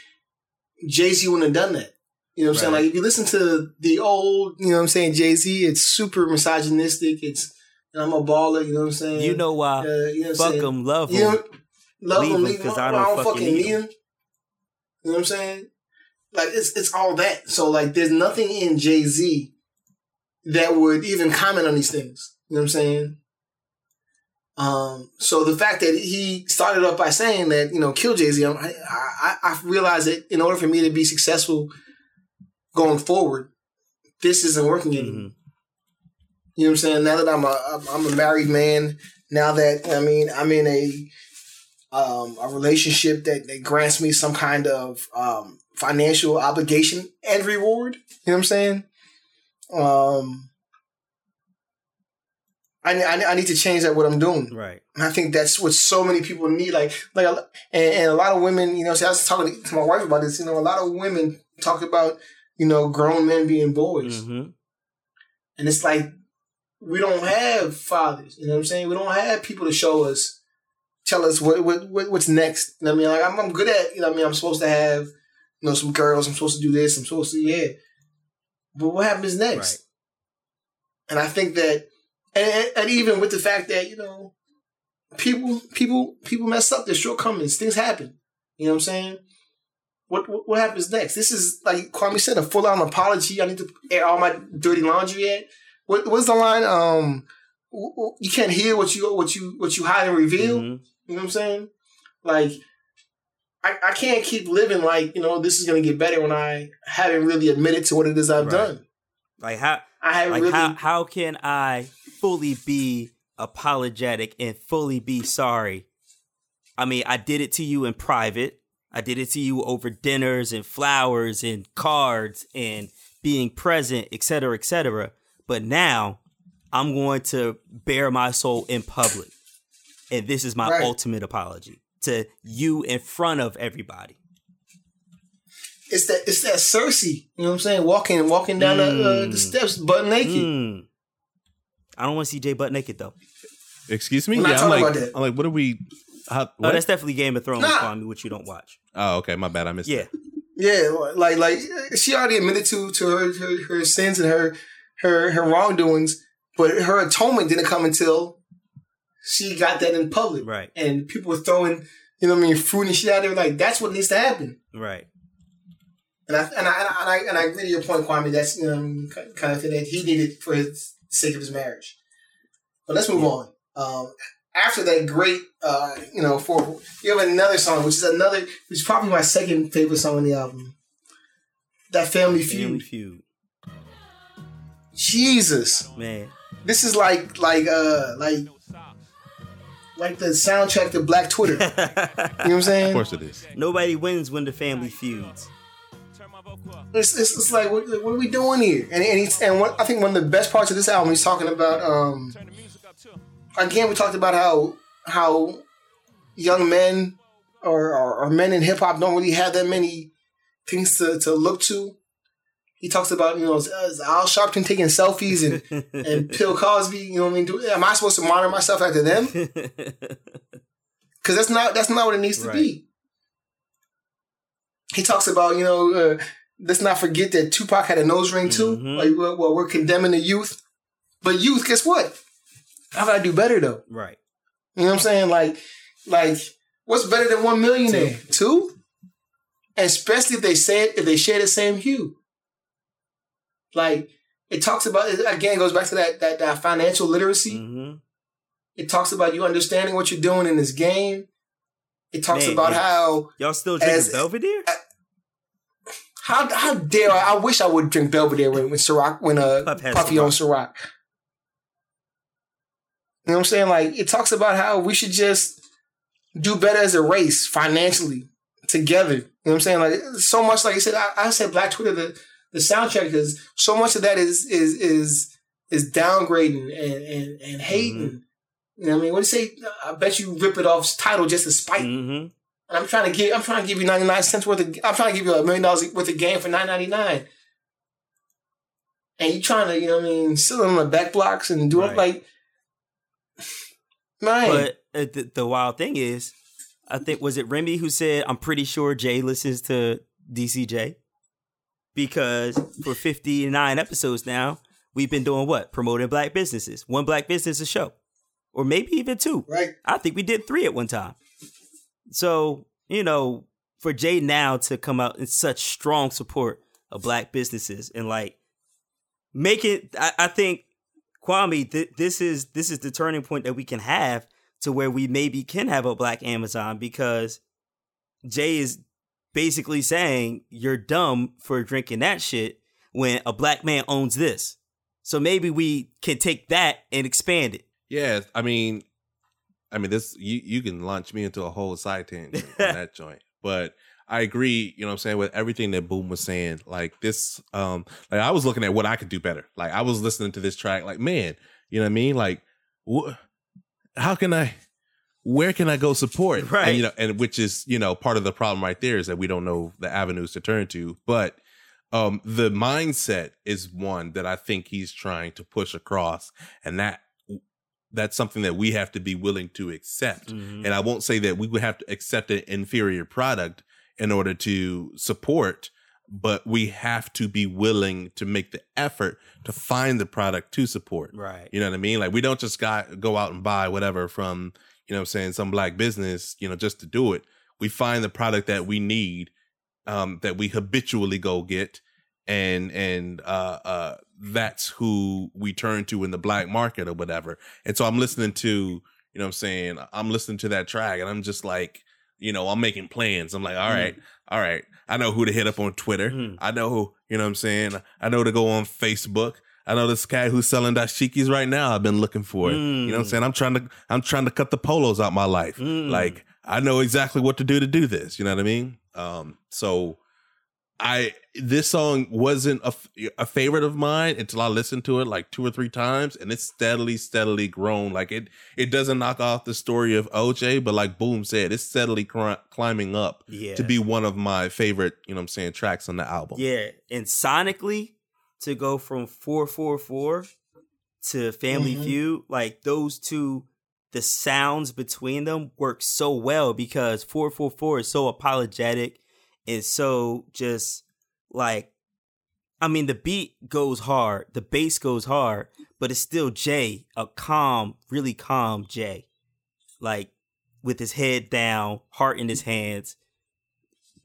Jay Z wouldn't have done that. You know what I'm saying? Like if you listen to the old, you know what I'm saying, Jay Z, it's super misogynistic. It's and I'm a baller. You know what I'm saying? You know why? uh, you know Fuck them, love You them. know, love Leave him, because I I don't, don't fucking need need him. You know what I'm saying? Like it's it's all that. So like, there's nothing in Jay Z that would even comment on these things. You know what I'm saying? Um. So the fact that he started off by saying that you know kill Jay Z, I, I I realized that in order for me to be successful going forward, this isn't working anymore. Mhm. You know what I'm saying? Now that I'm a I'm- I'm a married man, now that I mean I'm in a um, a relationship that, that grants me some kind of um, financial obligation and reward. You know what I'm saying? Um, I, I, I need to change that what I'm doing. Right. And I think that's what so many people need. Like, like, and, and a lot of women, you know, see, I was talking to my wife about this. You know, a lot of women talk about, you know, grown men being boys. hmm And it's like we don't have fathers. You know what I'm saying? We don't have people to show us, tell us what, what, what what's next. You know what I mean? Like I'm, I'm good at. You know what I mean? I'm supposed to have, you know, some girls. I'm supposed to do this. I'm supposed to yeah. But what happens next? Right. And I think that, and, and, even with the fact that you know, people people people mess up. There's shortcomings. Things happen. You know what I'm saying? What, what what happens next? This is like Kwame said, a full on apology. I need to air all my dirty laundry at. What what's the line? Um, you can't hear what you what you what you hide and reveal. Mhm. You know what I'm saying? Like, I, I can't keep living like you know this is gonna get better when I haven't really admitted to what it is I've Right. done. Like how I haven't like really. how how can I fully be apologetic and fully be sorry? I mean, I did it to you in private. I did it to you over dinners and flowers and cards and being present, etc., etc. But now I'm going to bare my soul in public. And this is my Right. ultimate apology to you in front of everybody. it's that it's that Cersei. You know what I'm saying? Walking walking down the, uh, the Mm. steps butt naked. Mm. I don't want to see Jay butt naked though. Excuse me? We're not yeah, I'm like, about that. I'm like, what are we? How, Oh, that's definitely Game of Thrones, Nah. Kwame, which you don't watch. oh, okay, my bad. I missed Yeah. that. Yeah, like like she already admitted to to her her, her sins and her her her wrongdoings, but her atonement didn't come until she got that in public. Right. And people were throwing, you know what I mean, fruit and shit out there. Like that's what needs to happen. Right. And I and I and I, and I agree to your point, Kwame. That's you know kind of thing that he needed for his sake of his marriage. But let's move on. Um, after that great, uh, you know, for you have another song, which is another, which is probably my second favorite song on the album. That Family Feud. Family Feud. Jesus, Man. this is like like uh like like the soundtrack to Black Twitter. You know what I'm saying? Of course it is. Nobody wins when the family feuds. It's, it's, it's like what, what are we doing here? And and, he's, and what, I think one of the best parts of this album, he's talking about. Um, again, we talked about how how young men or, or, or men in hip hop don't really have that many things to, to look to. He talks about you know is, is Al Sharpton taking selfies and and Bill Cosby. You know what I mean? Do, am I supposed to monitor myself after them? Because that's not that's not what it needs to Right. be. He talks about you know uh, let's not forget that Tupac had a nose ring too. Mhm. Like well, well, we're condemning the youth, but youth, guess what? I gotta do better though. right. You know what I'm saying? Like, like what's better than one millionaire? Two, and especially if they say it, if they share the same hue. Like it talks about it again goes back to that that, that financial literacy. hmm It talks about you understanding what you're doing in this game. It talks Man, about yeah. how Y'all still drinking As- Belvedere? how how dare I? I wish I would drink Belvedere when when Ciroc when uh Puff Puffy on Ciroc. You know what I'm saying? Like it talks about how we should just do better as a race financially together. You know what I'm saying? Like so much. Like I said, I, I said Black Twitter the the soundtrack because so much of that is is is is downgrading and and, and hating. You know what I mean? What do you say? I bet you rip it off title just to spite. hmm And I'm trying to give I'm trying to give you 99 cents worth of I'm trying to give you a million dollars worth of game for 9.99. And you trying to, you know what I mean, sit on the back blocks and do it Right. like man. But uh, the, the wild thing is, I think was it Remy who said, "I'm pretty sure Jay listens to DCJ because for 59 episodes now, we've been doing what promoting black businesses, one black business a show, or maybe even two. right. I think we did three at one time. So, you know, for Jay now to come out in such strong support of black businesses and like make it, I, I think, Kwame, th- this is this is the turning point that we can have to where we maybe can have a black Amazon because Jay is basically saying you're dumb for drinking that shit when a black man owns this. So maybe we can take that and expand it. Yeah, I mean, I mean, this you you can launch me into a whole side tangent on that joint, but I agree. You know, what I'm saying with everything that Boom was saying. Like this, um, like I was looking at what I could do better. Like I was listening to this track, like man, you know what I mean? Like, wh- how can I? Where can I go support? Right. And, you know, and which is you know part of the problem right there is that we don't know the avenues to turn to, but. Um, the mindset is one that I think he's trying to push across, and that that's something that we have to be willing to accept. Mhm. And I won't say that we would have to accept an inferior product in order to support, but we have to be willing to make the effort to find the product to support. Right. You know what I mean? Like we don't just got, go out and buy whatever from, you know what I'm saying, some black business, you know, just to do it. We find the product that we need, um, that we habitually go get. And, and, uh, uh, that's who we turn to in the black market or whatever. And so I'm listening to, you know what I'm saying? I'm listening to that track and I'm just like, you know, I'm making plans. I'm like, all right, all right. I know who to hit up on Twitter. Mhm. I know who, you know what I'm saying? I know to go on Facebook. I know this guy who's selling dashikis right now. I've been looking for it. You know what I'm Mm. saying? I'm trying to I'm trying to cut the polos out my life. Mm. Like I know exactly what to do to do this. You know what I mean? Um so I this song wasn't a, a favorite of mine until I listened to it like two or three times, and it's steadily, steadily grown. Like it, it doesn't knock off the story of OJ, but like Boom said, it's steadily cri- climbing up Yeah. to be one of my favorite. You know, what I'm saying tracks on the album. Yeah, and sonically to go from 444 to Family Mhm. Feud, like those two the sounds between them work so well because 444 is so apologetic and so just like I mean the beat goes hard, the bass goes hard, but it's still Jay, a calm, really calm Jay. Like with his head down, heart in his hands,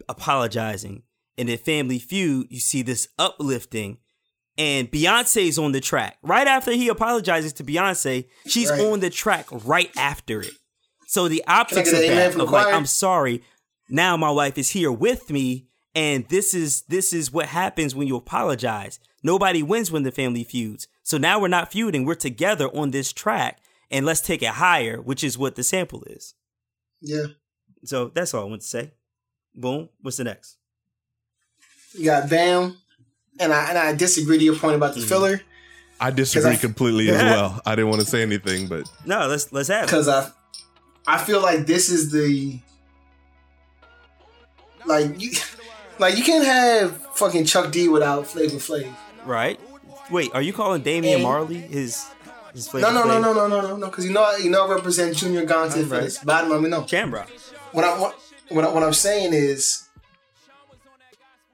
apologizing And in Family Feud, you see this uplifting, and Beyonce's on the track. Right after he apologizes to Beyonce, she's Right. on the track right after it. So the optics of that, of like. I'm sorry, now my wife is here with me, and this is this is what happens when you apologize. Nobody wins when the family feuds. So now we're not feuding, we're together on this track, and let's take it higher, which is what the sample is. Yeah. So that's all I want to say. Boom. What's the next? You got Bam, and I and I disagree to your point about Mm-hmm. the filler I disagree I- completely as well. I didn't want to say anything, but No, let's let's have it. because I I feel like this is the like you like you can't have fucking Chuck D without Flavor Flav. Right. Wait, are you calling Damian And- Marley his his No, Flavor no, no, Flav? no, no, no, no, no. Because you know, you know, I represent Junior Gonzalez for Right. this. Bottom, let me know. Jamrock. What I what what, I, what I'm saying is,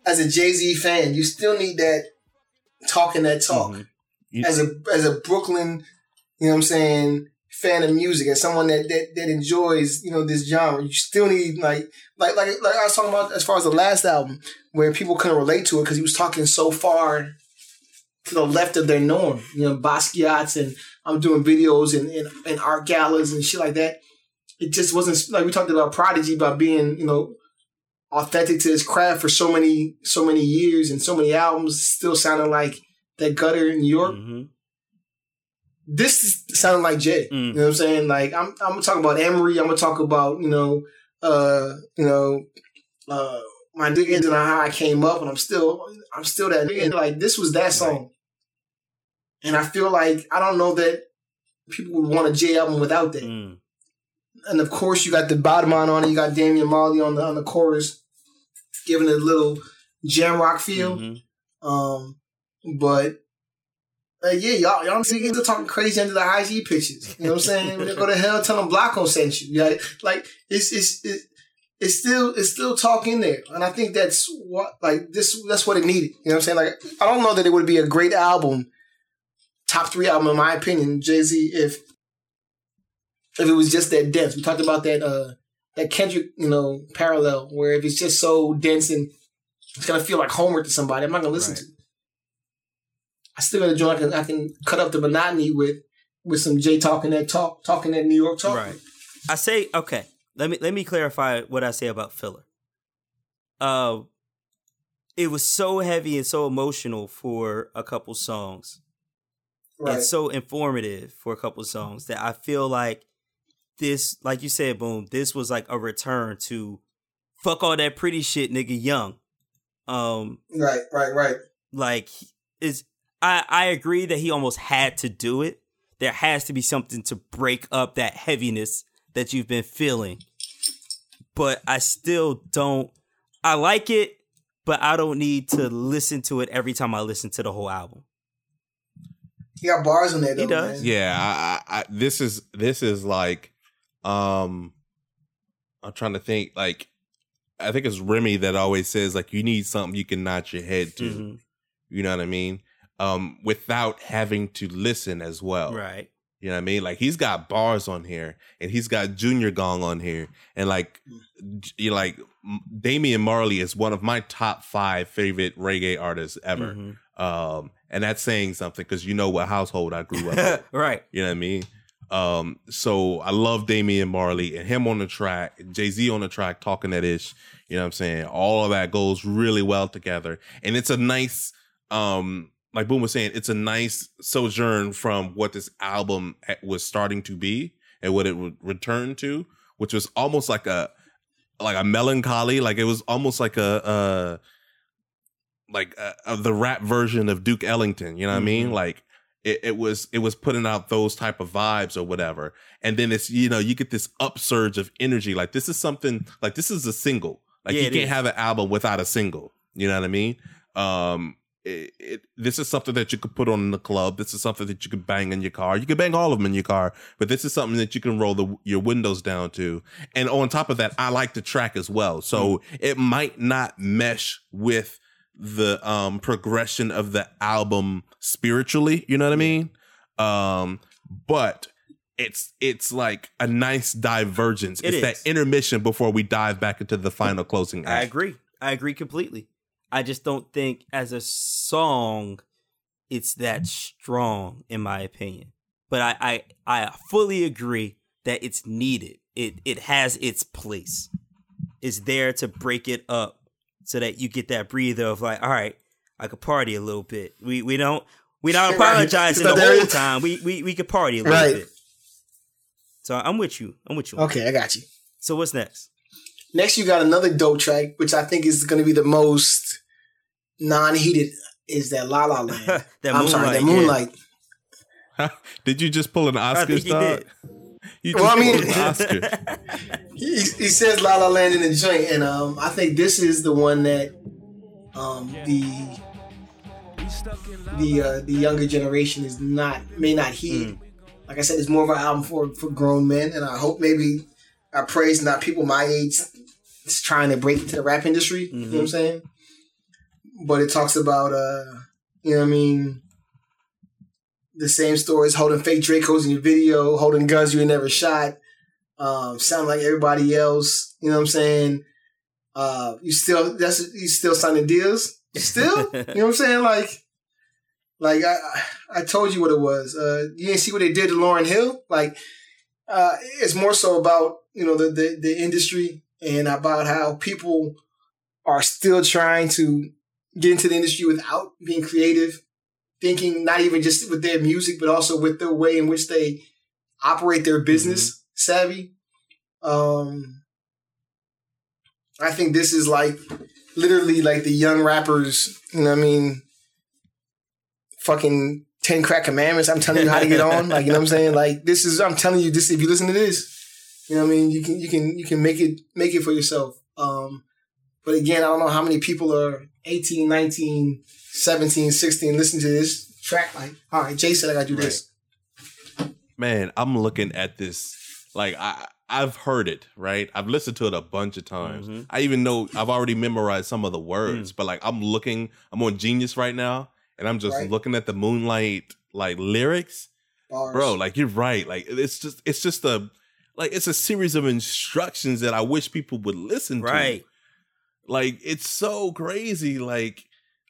as a Jay Z fan, you still need that talking that talk. Mhm. You- As a as a Brooklyn, you know what I'm saying, fan of music, as someone that that, that enjoys you know this genre, you still need like like like like I was talking about as far as the last album, where people couldn't relate to it because he was talking so far to the left of their norm. You know, Basquiat's and I'm doing videos and, and, and art galas and shit like that. It just wasn't like we talked about Prodigy about being, you know, authentic to his craft for so many, so many years and so many albums, still sounding like that gutter in New York. Mhm. This is sounding like Jay. Mm. You know what I'm saying? Like I'm I'm gonna talk about Emery, I'm gonna talk about, you know, uh, you know, uh my niggas and how I came up and I'm still I'm still that nigga. Like this was that song. And I feel like I don't know that people would want a Jay album without that. Mm. And of course you got the bottom on on it, you got Damian Marley on the on the chorus, giving it a little jam rock feel. Mhm. Um but uh, yeah, y'all, y'all niggas are talking crazy under the IG pictures. You know what I'm saying? when they go to hell, tell them Blocko sent you. Yeah, like it's it's it's it's still it's still talk in there, and I think that's what like this that's what it needed. You know what I'm saying? Like I don't know that it would be a great album, top three album in my opinion, Jay Z, if if it was just that dense. We talked about that uh that Kendrick you know parallel where if it's just so dense and it's gonna feel like homework to somebody, I'm not gonna listen Right. to. it. I still got a joint I can I can cut up the monotony with with some Jay talking that talk, talking that New York talk. Right. I say okay. Let me let me clarify what I say about filler. Uh, it was so heavy and so emotional for a couple songs, Right. and so informative for a couple songs that I feel like this, like you said, boom. This was like a return to fuck all that pretty shit, nigga. Young. Um, right, right, right. like is I I agree that he almost had to do it. There has to be something to break up that heaviness that you've been feeling. But I still don't I like it, but I don't need to listen to it every time I listen to the whole album. He got bars in there though. He does. Man. yeah, I, I, I this is this is like, um, I'm trying to think. Like, I think it's Remy that always says like you need something you can nod your head to. Mhm. You know what I mean? Um, without having to listen as well. Right. You know what I mean? Like he's got bars on here, and he's got Junior Gong on here, and like, you know, like Damian Marley is one of my top five favorite reggae artists ever. Mhm. Um, and that's saying something because you know what household I grew up in. right. You know what I mean? Um, so I love Damian Marley and him on the track, Jay Z on the track talking that ish. You know what I'm saying? All of that goes really well together. And it's a nice, um, like Boom was saying, it's a nice sojourn from what this album was starting to be and what it would return to, which was almost like a like a melancholy, like it was almost like a uh like uh, uh, the rap version of Duke Ellington, you know what I mean? Mhm. Like it, it was it was putting out those type of vibes or whatever. And then it's you know, you get this upsurge of energy. Like this is something like this is a single. Like Yeah, you can't is. have an album without a single. You know what I mean? Um it, it, this is something that you could put on in the club. This is something that you could bang in your car. You could bang all of them in your car, but this is something that you can roll the, your windows down to. And on top of that, I like the track as well. So it might not mesh with the um progression of the album spiritually, you know what I mean? Um but it's it's like a nice divergence. It it's that intermission before we dive back into the final closing act. I agree. I agree completely. I just don't think as a song it's that strong in my opinion. But I I, I fully agree that it's needed. It it has its place. It's there to break it up so that you get that breather of like, all right, I could party a little bit. We we don't we don't Right. apologizing It's the whole there. time. We we we could party a little Right. bit. So I'm with you. I'm with you. Okay, I got you. So what's next? Next, you got another dope track, which I think is going to be the most non-heated. Is that La La Land? that I'm sorry, that Moonlight, yeah. Did you just pull an I think Oscars, you did. You just Well, I mean- pulled an Oscar. He, he says La La Land in the joint, and um, I think this is the one that um, the the uh, the younger generation is not may not heed. Like I said, it's more of an album for for grown men, and I hope maybe I praise not people my age is trying to break into the rap industry. You know what I'm saying? But it talks about uh, you know what I mean. The same stories, holding fake Dracos in your video, holding guns you ain't never shot, um, sound like everybody else. You know what I'm saying? Uh, you still that's you still signing deals. Still, you know what I'm saying? Like, like I I told you what it was. Uh, you didn't see what they did to Lauryn Hill. Like, uh, it's more so about you know the, the the industry and about how people are still trying to get into the industry without being creative, thinking not even just with their music, but also with the way in which they operate their business savvy. Um, I think this is like literally like the young rappers, you know what I mean? Fucking 10 crack commandments. I'm telling you how to get on. Like, you know what I'm saying? Like, this is, I'm telling you this, if you listen to this, you know what I mean? You can, you can, you can make it, make it for yourself. Um, but again, I don't know how many people are 18, 19, 17, 16, listen to this track. Like, all right, Jay said I gotta do this. Man, I'm looking at this like I I've heard it, right? I've listened to it a bunch of times. Mhm. I even know I've already memorized some of the words, Mm. but like I'm looking, I'm on Genius right now, and I'm just Right. looking at the Moonlight like lyrics, Bars. bro. Like you're right. Like it's just it's just a like it's a series of instructions that I wish people would listen to. Right. Like it's so crazy. Like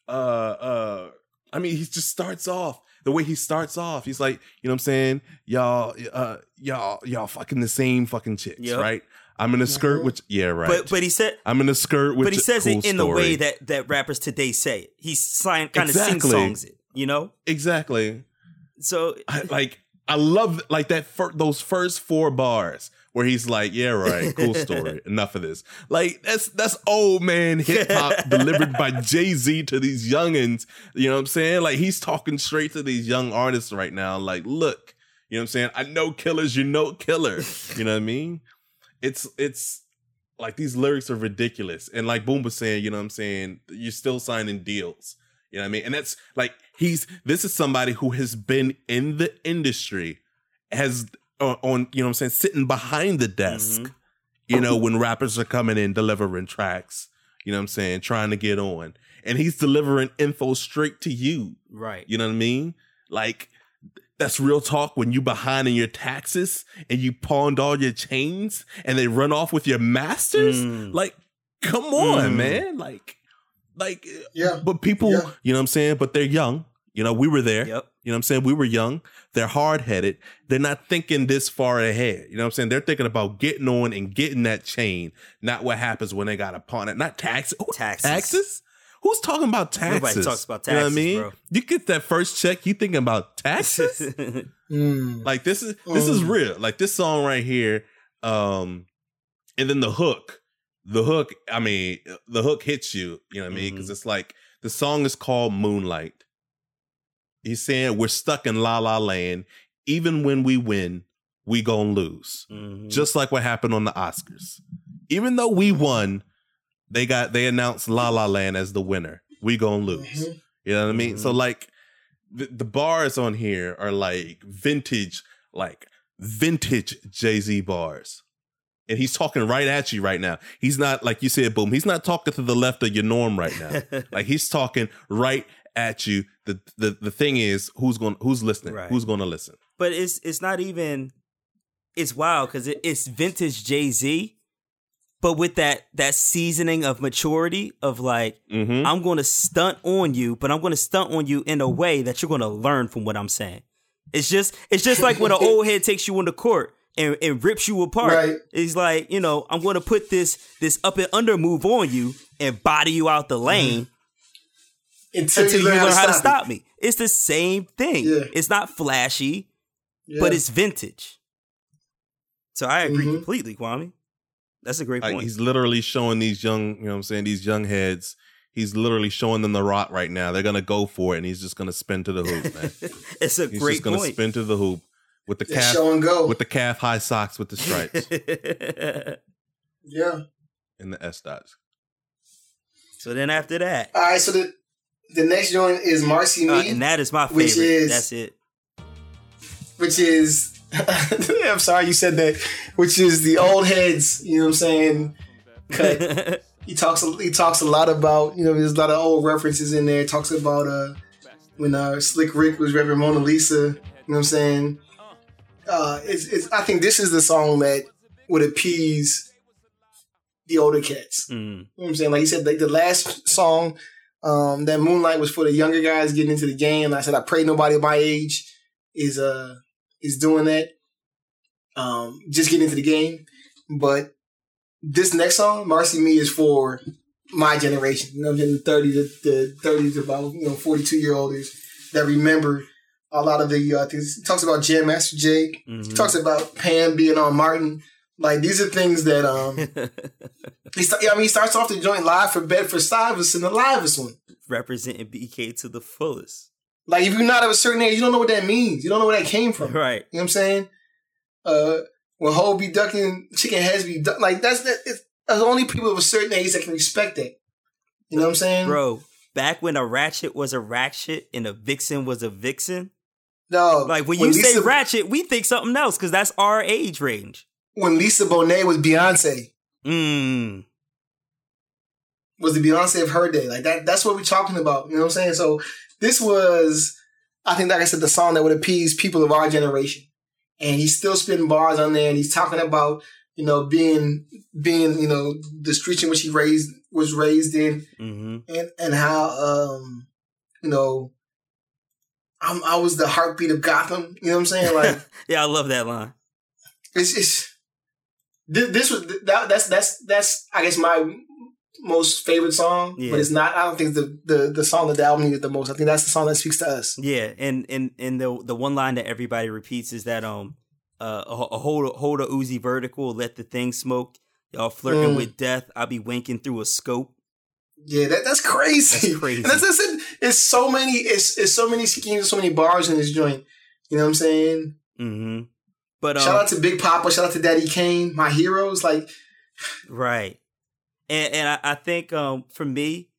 uh uh I mean he just starts off the way he starts off. He's like, you know what I'm saying? Y'all uh y'all y'all fucking the same fucking chicks, Yep. right? I'm in a skirt Mhm. with yeah, right. But but he said I'm in a skirt with but he says cool it in the way that that rappers today say it. He's kind of sing songs it, you know. Exactly. So I, like I love like that fir- those first four bars where he's like, "Yeah, right, cool story. Enough of this." Like that's that's old man hip hop delivered by Jay Z to these youngins. You know what I'm saying? Like he's talking straight to these young artists right now. Like, look, you know what I'm saying? I know killers, you know killer. You know what I mean? It's it's like these lyrics are ridiculous. And like Boom was saying, you know what I'm saying? You're still signing deals. You know what I mean? And that's like he's this is somebody who has been in the industry, has uh, on you know what I'm saying, sitting behind the desk. Mhm. You know when rappers are coming in delivering tracks. You know what I'm saying, trying to get on, and he's delivering info straight to you. right. You know what I mean? Like that's real talk when you behind in your taxes and you pawned all your chains and they run off with your masters. Mm. Like, come on, Mm. man. Like, like, Yeah. but people, Yeah. you know what I'm saying? But they're young. You know, we were there. Yep. You know what I'm saying? We were young. They're hard headed. They're not thinking this far ahead. You know what I'm saying? They're thinking about getting on and getting that chain, not what happens when they got to pawn it. Not tax. Who- Taxes. Taxes? Who's talking about taxes? Nobody talks about taxes. You know what I mean? bro. You get that first check, you thinking about taxes? Mm. like this is this is Mm. real. Like this song right here, um, and then the hook. The hook, I mean, the hook hits you, you know what I mean? Because Mhm. it's like the song is called Moonlight. He's saying we're stuck in la la land. Even when we win, we gonna lose. Mhm. Just like what happened on the Oscars. Even though we won, they got they announced La La Land as the winner. We gonna lose. Mhm. You know what I mean? So Mhm. like the, the bars on here are like vintage, like vintage Jay Z bars. And he's talking right at you right now. He's not like you said, boom. He's not talking to the left of your norm right now. like he's talking right at you. The the the thing is, who's going who's listening? Right. Who's going to listen? but it's it's not even it's wild because it, it's vintage Jay Z, but with that that seasoning of maturity of like Mm-hmm. I'm going to stunt on you, but I'm going to stunt on you in a way that you're going to learn from what I'm saying. It's just it's just like when an old head takes you into court and, and rips you apart. Right. It's like you know I'm going to put this this up and under move on you and body you out the lane Until, until you learn, learn how to it. stop me. It's the same thing. Yeah. It's not flashy, Yeah. but it's vintage. So I agree Mhm. completely, Kwame. That's a great Like point. he's literally showing these young, you know what I'm saying, these young heads. He's literally showing them the rock right now. They're gonna go for it, and he's just gonna spin to the hoop, man. it's a great point. He's great just gonna point. spin to the hoop with the calf show and go. with the calf high socks with the stripes yeah. and the S dots. so then after that, All right. So the the next joint is Marcy Me, uh, and that is my favorite. which is- That's it. which is I'm sorry you said that, which is the old heads. You know what I'm saying? Cut. he talks he talks a lot about you know there's a lot of old references in there. Talks about uh when uh Slick Rick was Reverend Mona Lisa. You know what I'm saying? Uh, it's, it's I think this is the song that would appease the older cats. Mm. You know what I'm saying? Like he said, like the last song, um, that Moonlight was for the younger guys getting into the game. I said, I pray nobody my age is uh is doing that. Um, just getting into the game. But this next song, Marcy Me, is for my generation. You know, in the 30 to the thirties about you know 42 year olds that remember a lot of the uh, things. He talks about Jam Master Jay. He Mhm. talks about Pam being on Martin. Like these are things that um he I mean he starts off the joint live for Bedford Stuyvesant, the livest one. Representing BK to the fullest. Like if you're not of a certain age, you don't know what that means. You don't know where that came from. Right. You know what I'm saying? Uh, when Ho be ducking, chicken heads be duck, like that's that. It's, that's only people of a certain age that can respect that. You know what I'm saying, Bro, back when a ratchet was a ratchet and a vixen was a vixen, No, like when you say ratchet, we think something else because that's our age range. When Lisa Bonet was Beyonce, Mm. was the Beyonce of her day. Like that. That's what we're talking about. You know what I'm saying? So this was, I think, like I said, the song that would appease people of our generation. And he's still spitting bars on there, and he's talking about you know being being you know the streets in which he raised was raised in, hmm and and how um you know I'm, I was the heartbeat of Gotham. You know what I'm saying? Like yeah, I love that line. it's it's this, this was that, that's that's that's I guess my most favorite song, Yeah. but it's not. I don't think the the the song that the album needed the most. I think that's the song that speaks to us. Yeah, and and and the the one line that everybody repeats is that um uh hold a, hold a Uzi vertical, let the thing smoke. Y'all flirting Mm. with death. I'll be winking through a scope. Yeah, that, that's crazy. That's crazy. And that's, that's it. It's so many. It's it's so many schemes, so many bars in this joint. You know what I'm saying? hmm But um, shout out to Big Poppa. Shout out to Daddy Kane. My heroes. Like Right. And and I, I think um for me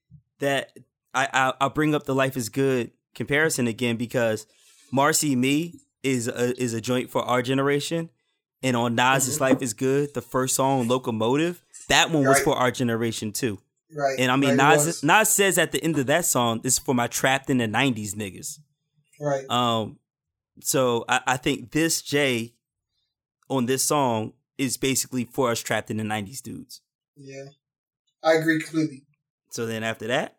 that I, I I'll bring up the Life is Good comparison again because Marcy Me is a, is a joint for our generation. And on Nas's Life is Good, the first song, Locomotive, that one was Right. for our generation too. right. And I mean right, Nas. Nas says at the end of that song, this is for my trapped in the nineties niggas. right. Um so I, I think this Jay on this song is basically for us trapped in the nineties dudes. Yeah, I agree completely. So then after that,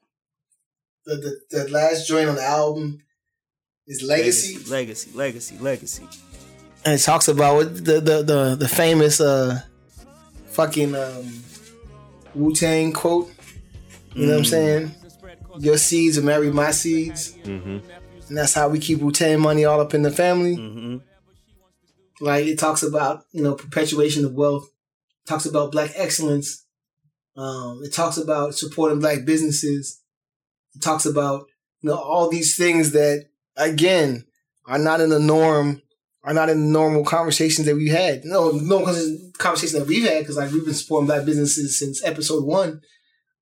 The, the the last joint on the album is Legacy, legacy, legacy, legacy. and it talks about the the the, the famous uh fucking um, Wu Tang quote. You know what I'm Mm. saying? Your seeds will marry my seeds, Mm-hmm. and that's how we keep Wu Tang money all up in the family. hmm Like it talks about you know perpetuation of wealth, talks about black excellence. Um, it talks about supporting black businesses. It talks about you know all these things that again are not in the norm, are not in the normal conversations that we had. No, no conversations that we've had because like we've been supporting black businesses since episode one.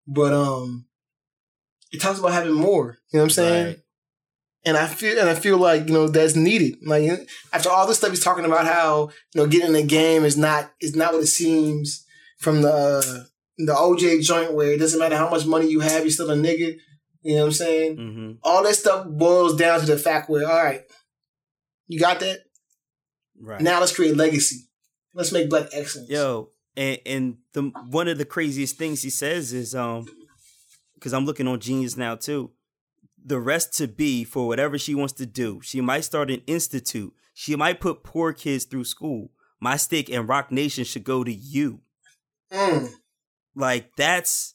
But um, it talks about having more. You know what I'm saying? Right. And I feel and I feel like you know that's needed. Like after all this stuff, he's talking about how you know getting in the game is not is not what it seems from the uh, the OJ joint where it doesn't matter how much money you have, you're still a nigga. You know what I'm saying? hmm All that stuff boils down to the fact where all right, you got that. Right. Now let's create legacy. Let's make black excellence. Yo, And, and the one of the craziest things he says is um because I'm looking on Genius now too. The rest to be for whatever she wants to do. She might start an institute. She might put poor kids through school. My stick and Roc Nation should go to you. Mm. Like that's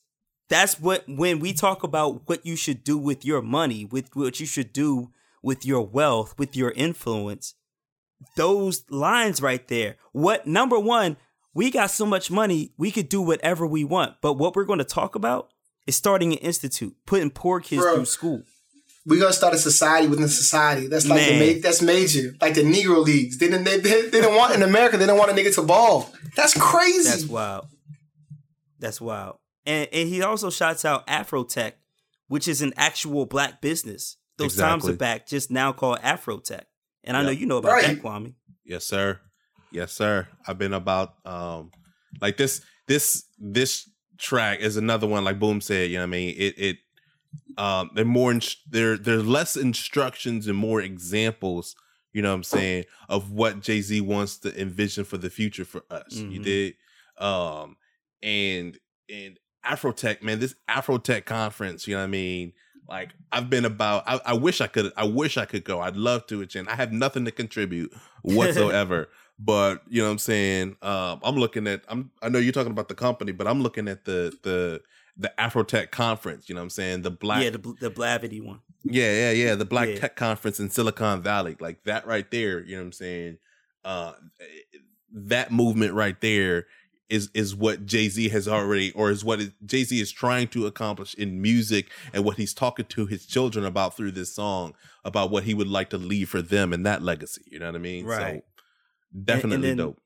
that's what when we talk about what you should do with your money, with what you should do with your wealth, with your influence. Those lines right there. What number one, we got so much money, we could do whatever we want. But what we're going to talk about is starting an institute, putting poor kids Bro. through school. We gonna start a society within society. That's like the ma- that's major, like the Negro leagues. They didn't they, they, they didn't want in America. They didn't want a nigga to ball. That's crazy. That's wild. That's wild. And and he also shouts out Afrotech, which is an actual black business. Those times are back, just now called Afrotech. And I know you know about Right. that, Kwame. Yes, sir. Yes, sir. I've been about um like this this this track is another one like Boom said, you know what I mean? It it um they're more in, there there's less instructions and more examples, you know what I'm saying, of what Jay-Z wants to envision for the future for us. You Mhm. did um and and Afrotech, man, this Afrotech conference, you know what I mean? Like I've been about I, I wish I could I wish I could go. I'd love to attend. I have nothing to contribute whatsoever. but you know what I'm saying? Um I'm looking at I'm I know you're talking about the company, but I'm looking at the the the Afrotech conference, you know what I'm saying? The black Yeah, the the Blavity one. yeah, yeah, yeah. The Black Yeah. Tech Conference in Silicon Valley. Like that right there, you know what I'm saying? Uh that movement right there is is what Jay-Z has already or is what Jay-Z is trying to accomplish in music and what he's talking to his children about through this song about what he would like to leave for them and that legacy, you know what I mean? Right. So definitely then- dope.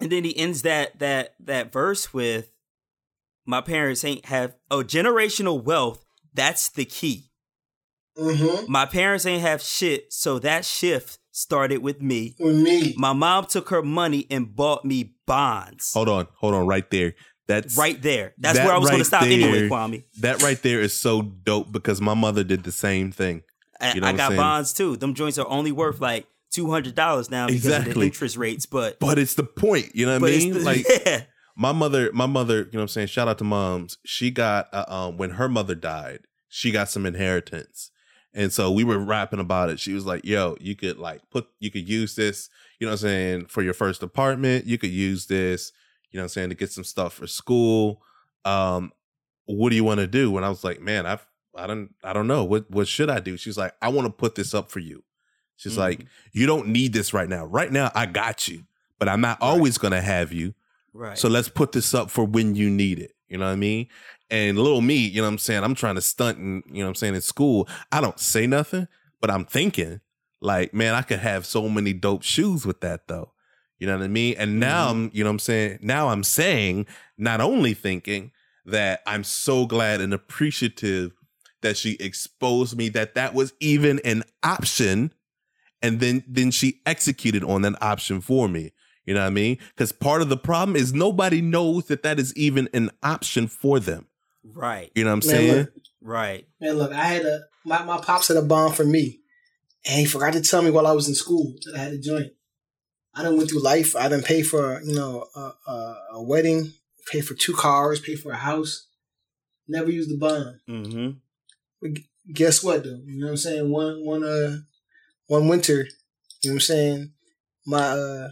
And then he ends that that that verse with my parents ain't have oh generational wealth, that's the key. Mm-hmm. My parents ain't have shit, so that shift started with me. With me. My mom took her money and bought me bonds. Hold on, hold on right there. That's right there. That's that where I was going to stop anyway, there- Kwame. That right there is so dope because my mother did the same thing. I, You know I I'm got saying? bonds too. Them joints are only worth like two hundred dollars now because of the Exactly. interest rates. But But it's the point, you know what I mean? the- like yeah, my mother my mother you know what i'm saying? Shout out to moms. She got uh, um when her mother died she got some inheritance. And so we were rapping about it. She was like yo you could like put you could use this you know what i'm saying for your first apartment. You could use this you know what i'm saying to get some stuff for school. Um what do you want to do? And i was like man i've i don't i don't know. What what should i do? She's like i want to put this up for you. She's Mhm. like you don't need this right now. Right now i got you but i'm not always gonna have you right. so let's put this up for when you need it. You know what I mean? And little me, you know what I'm saying? I'm trying to stunt and you know what I'm saying in school. I don't say nothing, but I'm thinking like, man, I could have so many dope shoes with that though. You know what I mean? And now mm-hmm. I'm, you know what I'm saying? Now I'm saying, not only thinking that I'm so glad and appreciative that she exposed me that that was even an option and then then she executed on that option for me. You know what I mean? Because part of the problem is nobody knows that that is even an option for them. right, You know what I'm Man, saying? look, right. man, look, I had a my, my pops had a bond for me. And he forgot to tell me while I was in school that I had a joint. I done went through life. I done paid for, you know, a, a, a wedding, pay for two cars, pay for a house. Never used the bond. Mm-hmm. But guess what though? You know what I'm saying? One one uh one winter, you know what I'm saying? My uh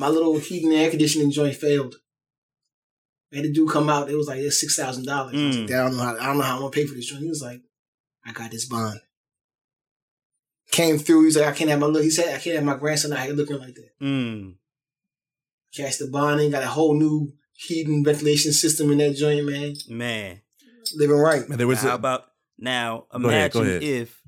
my little heating and air conditioning joint failed. I had a dude come out, it was like it's six thousand dollars. I like, Mm. I don't know how I don't know how I'm gonna pay for this joint. He was like, I got this bond. Came through, he's like, I can't have my look. He said I can't have my grandson out here looking like that. Mm. Cashed the bond in, got a whole new heating ventilation system in that joint, man. Man, Living right. Man, there was how a, about now? Go ahead, go Imagine ahead. if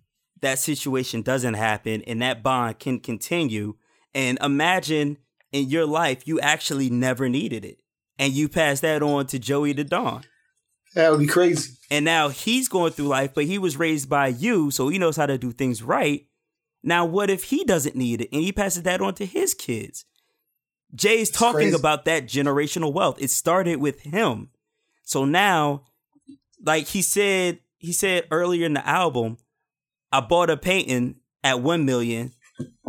that situation doesn't happen and that bond can continue, and imagine in your life you actually never needed it, and you pass that on to Joey the Don. That would be crazy. And now he's going through life, but he was raised by you, so he knows how to do things right. Now, what if he doesn't need it and he passes that on to his kids? Jay's talking crazy. about that generational wealth. It started with him. So now, like he said, he said earlier in the album, I bought a painting at one million.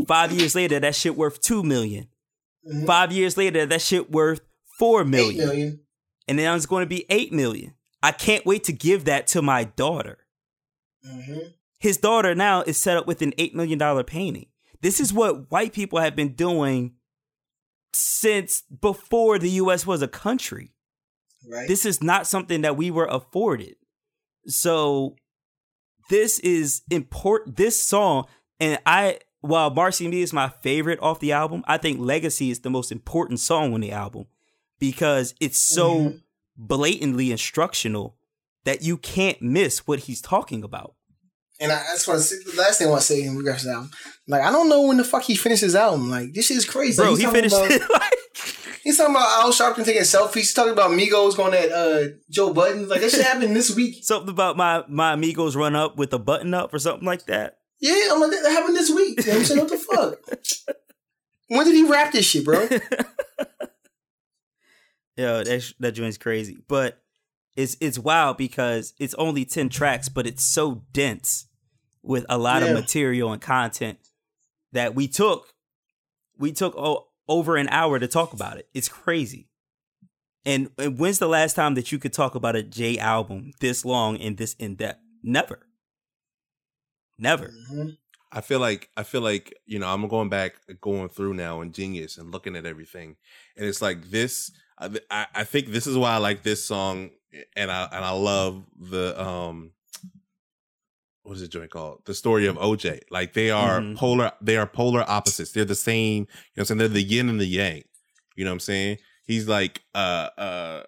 Five years later, that shit worth two million. Mhm. Five years later, that shit worth four million. Eight million. and then it's going to be eight million. I can't wait to give that to my daughter. hmm His daughter now is set up with an eight million dollar painting. This is what white people have been doing since before the U.S. was a country. Right. This is not something that we were afforded. So this is important. This song, and I, while Marcy Me is my favorite off the album, I think Legacy is the most important song on the album because it's so Mhm. blatantly instructional that you can't miss what he's talking about. And I, that's what the last thing I want to say in regards to the album. Like, I don't know when the fuck he finishes his album. Like, this shit is crazy. Bro, He's he talking finished about- it like He's talking about Al Sharpton taking selfies. He's talking about Migos going at uh, Joe Budden. Like, that shit happened this week. something about my my amigos run up with a button up or something like that. Yeah, I'm like, that happened this week. You know what I'm saying? What the fuck? When did he rap this shit, bro? Yo, that that joint's crazy, but it's it's wild because it's only ten tracks, but it's so dense with a lot Yeah. of material and content that we took we took o- over an hour to talk about it. It's crazy. And, and when's the last time that you could talk about a Jay album this long and this in depth? Never. Never. Mhm. I feel like I feel like you know I'm going back, going through now and Genius and looking at everything, and it's like this. I, I think this is why I like this song, and I and I love the um, what is it joint called? The story of OJ. Like they are Mhm. polar, they are polar opposites. They're the same. You know what I'm saying? They're the yin and the yang. You know what I'm saying? He's like, uh, uh,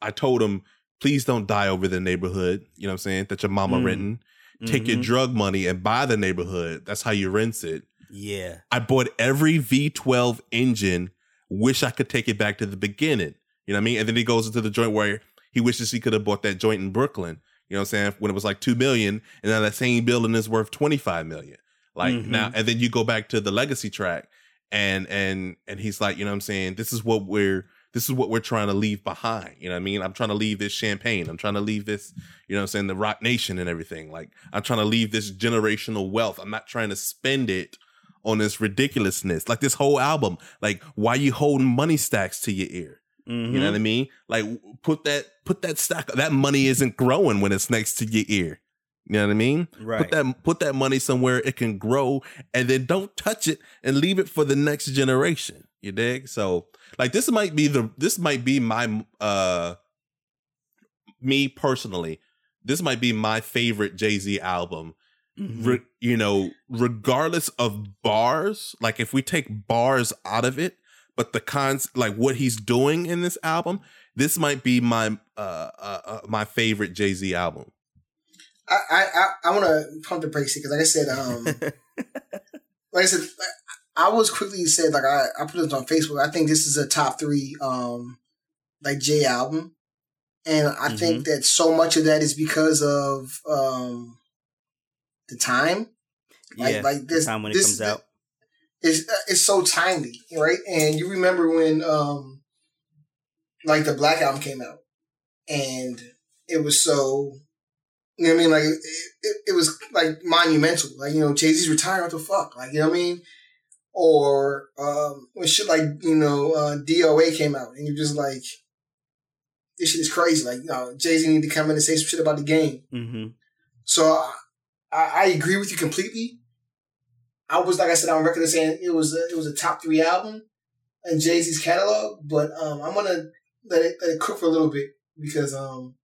I told him, please don't die over the neighborhood. You know what I'm saying? That your mama Mm. renting take your Mhm. drug money and buy the neighborhood. That's how you rinse it. Yeah. I bought every V12 engine. Wish I could take it back to the beginning. You know what I mean? And then he goes into the joint where he wishes he could have bought that joint in Brooklyn. You know what I'm saying? When it was like two million, and now that same building is worth 25 million. Like Mhm. now, and then you go back to the legacy track, and and and he's like, you know what I'm saying? This is what we're this is what we're trying to leave behind. You know what I mean? I'm trying to leave this champagne. I'm trying to leave this, you know what I'm saying, the Roc Nation and everything. Like I'm trying to leave this generational wealth. I'm not trying to spend it on this ridiculousness. Like this whole album. Like, why you holding money stacks to your ear? Mhm. You know what I mean? Like put that put that stack that money isn't growing when it's next to your ear. You know what I mean? Right. Put that put that money somewhere it can grow and then don't touch it and leave it for the next generation. You dig? So like this might be the this might be my uh me personally. This might be my favorite Jay-Z album Mhm. re- you know, regardless of bars, like if we take bars out of it, but the cons, like what he's doing in this album, this might be my uh, uh, uh my favorite Jay Z album. I I I, I want to pump the brakes because, like I said, um, like I said, I was quickly said like I I put this on Facebook. I think this is a top three um like Jay album, and I think that so much of that is because of um the time. Like- yeah. like this- time when this- it comes out. It's uh, it's so timely, right? And you remember when um like the Black album came out, and it was so. You know what I mean? Like it, it, it was like monumental. Like you know, Jay Z's retiring. What the fuck? Like you know what I mean? Or um, when shit like you know uh, DOA came out, and you're just like, this shit is crazy. Like, no, Jay Z need to come in and say some shit about the game. Mm-hmm. So I, I agree with you completely. I was like I said on record saying it was a, it was a top three album in Jay Z's catalog, but um, I'm gonna let it, let it cook for a little bit because um,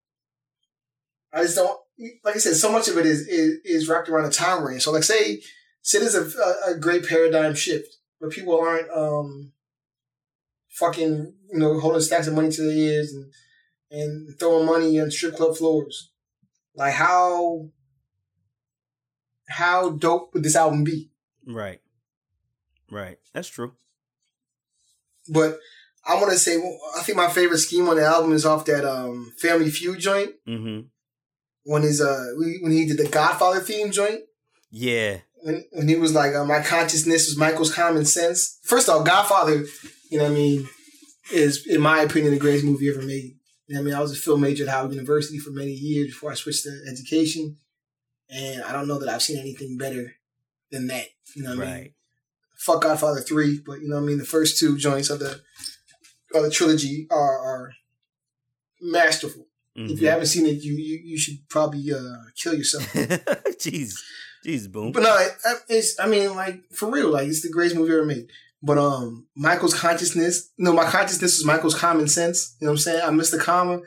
I just don't like I said so much of it is is, is wrapped around a time range. So like say say there's a, a, great paradigm shift where people aren't um fucking you know holding stacks of money to their ears and and throwing money on strip club floors. Like how how dope would this album be? Right. Right. That's true. But I want to say I think my favorite scheme on the album is off that um Family Feud joint Mm-hmm. when he's uh when he did the Godfather theme joint Yeah. When when he was like uh, my consciousness was Michael's common sense. First off, Godfather, you know what I mean, is in my opinion the greatest movie ever made. You know I mean, I was a film major at Howard University for many years before I switched to education, and I don't know that I've seen anything better than that. You know what I mean? Fuck Godfather three, but you know what I mean. The first two joints of the or the trilogy are, are masterful. Mm-hmm. If you haven't seen it, you you, you should probably uh, kill yourself. Jeez, jeez, boom. But no, it, it's I mean like for real, like it's the greatest movie ever made. But um, Michael's consciousness, no, my consciousness is Michael's common sense. You know what I'm saying? I missed the comma.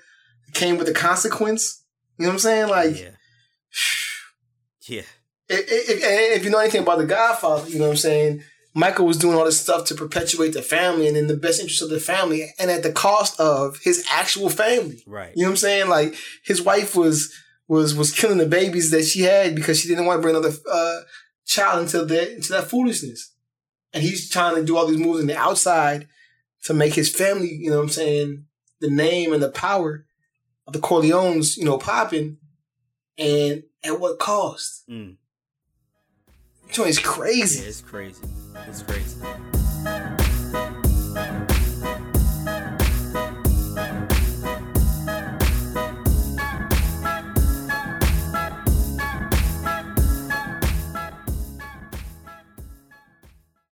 It came with the consequence. You know what I'm saying? Like, yeah, yeah. if, if, if you know anything about the Godfather, you know what I'm saying. Michael was doing all this stuff to perpetuate the family and in the best interest of the family, and at the cost of his actual family. Right. You know what I'm saying? Like his wife was was was killing the babies that she had because she didn't want to bring another uh, child into that into that foolishness. And he's trying to do all these moves in the outside to make his family, you know what I'm saying, the name and the power of the Corleones, you know, popping. And at what cost? Mm. Joint crazy. Yeah, it's crazy. It's crazy.